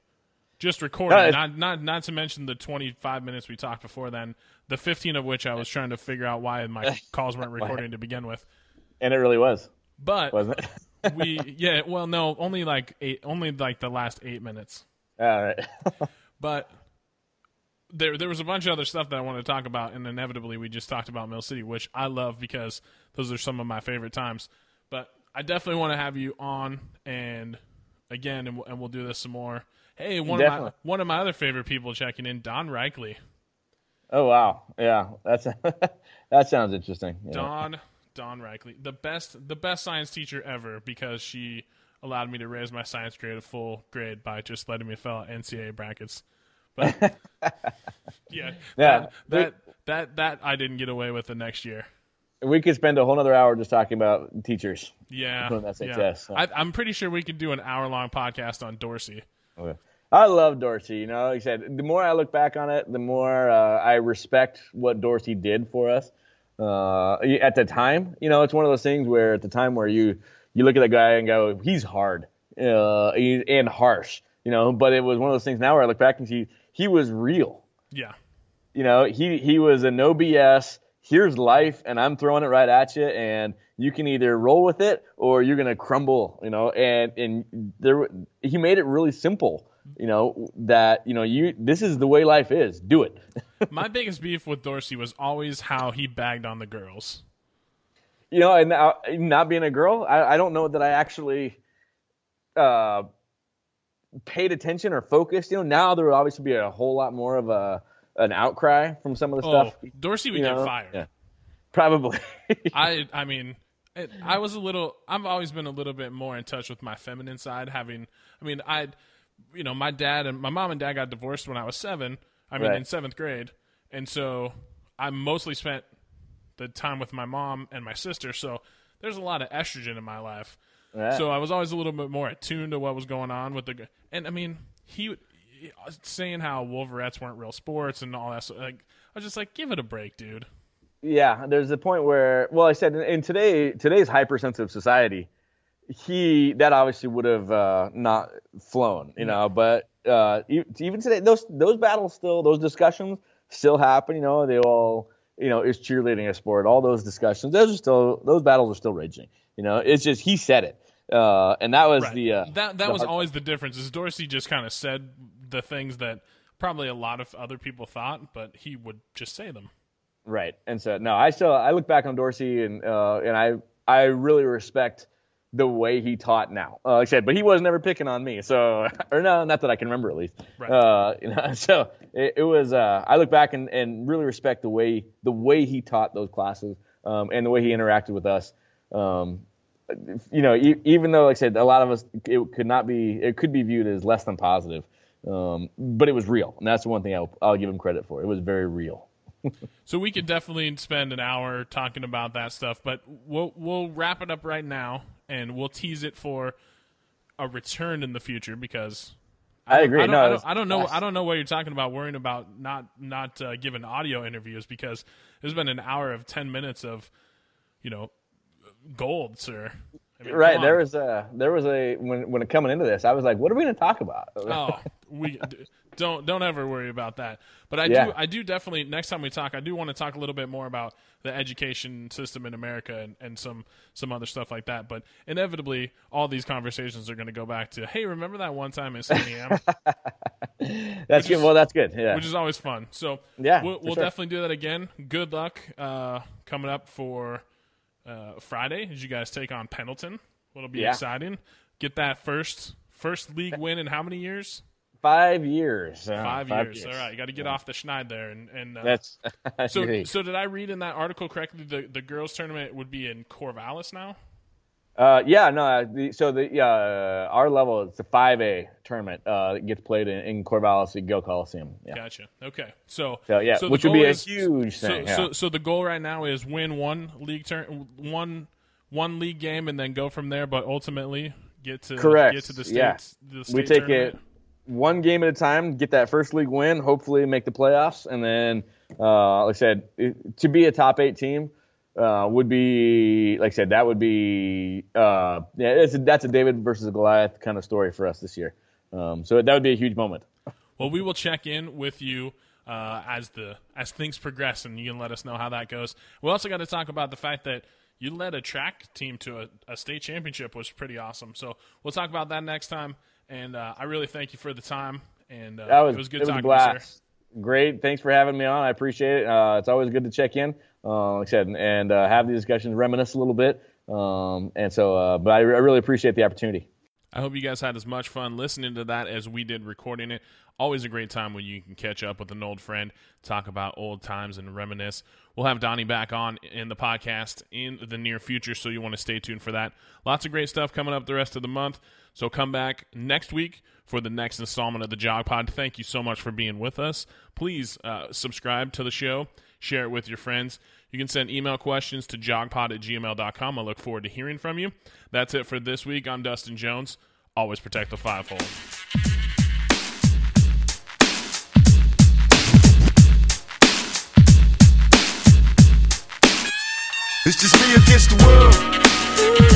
Speaker 2: Just recording,
Speaker 3: No,
Speaker 2: not not not to mention the 25 minutes we talked before then, the 15 of which I was trying to figure out why my calls weren't recording to begin with.
Speaker 3: And it really was,
Speaker 2: But
Speaker 3: wasn't it?
Speaker 2: we yeah, well no, only like 8 only like the last 8 minutes.
Speaker 3: All right.
Speaker 2: But there there was a bunch of other stuff that I wanted to talk about and inevitably we just talked about Mill City, which I love because those are some of my favorite times. But I definitely want to have you on and again and we'll, and we'll do this some more. Hey, one of my one of my other favorite people checking in, Don Reikley.
Speaker 3: oh wow, yeah, that's that sounds interesting. Yeah.
Speaker 2: Don Don Reikley, the best the best science teacher ever because she allowed me to raise my science grade a full grade by just letting me fill out NCAA brackets. But yeah,
Speaker 3: Yeah.
Speaker 2: that, that that that I didn't get away with the next year.
Speaker 3: We could spend a whole other hour just talking about teachers.
Speaker 2: Yeah,
Speaker 3: Doing that
Speaker 2: yeah.
Speaker 3: so.
Speaker 2: I, I'm pretty sure we could do an hour long podcast on Dorsey.
Speaker 3: Okay. I love Dorsey. You know, like I said, the more I look back on it, the more uh, I respect what Dorsey did for us. Uh, at the time, you know, it's one of those things where at the time where you you look at the guy and go, he's hard uh, and harsh, you know. But it was one of those things now where I look back and see he was real.
Speaker 2: Yeah,
Speaker 3: You know, he he was a no BS. Here's life, and I'm throwing it right at you, and you can either roll with it or you're gonna crumble. You know, and and there he made it really simple. You know that you know you this is the way life is. Do it.
Speaker 2: my biggest beef with Dorsey was always how he bagged on the girls.
Speaker 3: you know, and now, not being a girl, I, I don't know that I actually uh, paid attention or focused. You know, now there would obviously be a whole lot more of a an outcry from some of the
Speaker 2: Oh,
Speaker 3: stuff.
Speaker 2: Dorsey would
Speaker 3: you
Speaker 2: get fired.
Speaker 3: Yeah, probably.
Speaker 2: I I mean, it, I was a little. I've always been a little bit more in touch with my feminine side. Having, I mean, I, you know, my dad and my mom and dad got divorced when I was seven. I mean,
Speaker 3: Right.
Speaker 2: in seventh grade, and so I mostly spent the time with my mom and my sister. So there's a lot of estrogen in my life.
Speaker 3: Right.
Speaker 2: So I was always a little bit more attuned to what was going on with the. And I mean, he- saying how Wolverettes weren't real sports and all that. So, like, I was just like, give it a break, dude.
Speaker 3: Yeah, there's a point where, well, I said in, in today today's hypersensitive society, he that obviously would have uh, not flown, you know. But uh, even today, those those battles still, those discussions still happen. You know, they all, you know, is cheerleading a sport? All those discussions, those are still those battles are still raging. You know, it's just he said it, uh, and that was
Speaker 2: Right.
Speaker 3: the uh,
Speaker 2: that that was always the difference. Is Dorsey just kind of said the things that probably a lot of other people thought, but he would just say them.
Speaker 3: Right. And so no, I still I look back on Dorsey and uh, and I I really respect the way he taught now. Uh, like I said, but he was never picking on me. So or no, not that I can remember at least.
Speaker 2: Right.
Speaker 3: Uh, you know, so it, it was uh, I look back and, and really respect the way the way he taught those classes um, and the way he interacted with us. Um, you know, e- even though like I said, a lot of us it could not be it could be viewed as less than positive. Um, but it was real, and that's the one thing I'll, I'll give him credit for. It was very real.
Speaker 2: so we could definitely spend an hour talking about that stuff, but we'll we'll wrap it up right now, and we'll tease it for a return in the future because
Speaker 3: I agree.
Speaker 2: I don't,
Speaker 3: no,
Speaker 2: I don't, I don't know. I don't know what you're talking about. Worrying about not not uh, giving audio interviews because there's been an hour of ten minutes of, you know, gold, sir. I mean,
Speaker 3: right there was a there was a when when coming into this, I was like, what are we going to talk about?
Speaker 2: Oh, we don't don't ever worry about that. But I
Speaker 3: Yeah.
Speaker 2: do I do definitely next time we talk, I do want to talk a little bit more about the education system in America and, and some some other stuff like that. But inevitably, all these conversations are going to go back to, hey, remember that one time in San Diego,
Speaker 3: that's good.
Speaker 2: is-
Speaker 3: well, that's good. Yeah.
Speaker 2: which is always fun. So
Speaker 3: Yeah,
Speaker 2: we'll, we'll
Speaker 3: sure.
Speaker 2: definitely do that again. Good luck uh, coming up for uh, Friday as you guys take on Pendleton. It'll be
Speaker 3: Yeah.
Speaker 2: exciting. Get that first first league win in how many years?
Speaker 3: five years. uh,
Speaker 2: Five, years. All right, you got to get off the schneid there. And, and uh,
Speaker 3: That's
Speaker 2: so. So did I read in that article correctly? The the girls tournament would be in Corvallis now.
Speaker 3: Uh, yeah, no. uh, The, so the uh, our level it's a five A tournament. Uh, that gets played in, in Corvallis at Gill Coliseum. Yeah.
Speaker 2: Gotcha. Okay. So
Speaker 3: So yeah,
Speaker 2: the
Speaker 3: which would be a
Speaker 2: is-
Speaker 3: huge
Speaker 2: So,
Speaker 3: thing. yeah.
Speaker 2: so so the goal right now is win one league turn one one league game and then go from there. But ultimately get to
Speaker 3: Correct.
Speaker 2: get to the
Speaker 3: Yeah.
Speaker 2: The state
Speaker 3: we take
Speaker 2: tournament.
Speaker 3: it one game at a time, get that first league win, hopefully make the playoffs, and then, uh, like I said, it, to be a top eight team uh, would be, like I said, that would be, uh, yeah, it's a, that's a David versus Goliath kind of story for us this year. Um, so that would be a huge moment.
Speaker 2: Well, we will check in with you uh, as the as things progress, and you can let us know how that goes. We also got to talk about the fact that you led a track team to a, a state championship, was pretty awesome. So we'll talk about that next time. And uh, I really thank you for the time, and uh,
Speaker 3: That was,
Speaker 2: it was good
Speaker 3: it was a
Speaker 2: talking to you.
Speaker 3: Great. Thanks for having me on. I appreciate it. Uh, it's always good to check in, uh, like I said, and uh, have these discussions, reminisce a little bit. Um, and so, uh, but I, I really appreciate the opportunity.
Speaker 2: I hope you guys had as much fun listening to that as we did recording it. Always a great time when you can catch up with an old friend, talk about old times, and reminisce. We'll have Donnie back on in the podcast in the near future, so you want to stay tuned for that. Lots of great stuff coming up the rest of the month. So come back next week for the next installment of the Jog Pod. Thank you so much for being with us. Please uh, subscribe to the show, share it with your friends. You can send email questions to jogpod at gmail.com. I look forward to hearing from you. That's it for this week. I'm Dustin Jones. Always protect the five hole.
Speaker 4: It's just me against the world.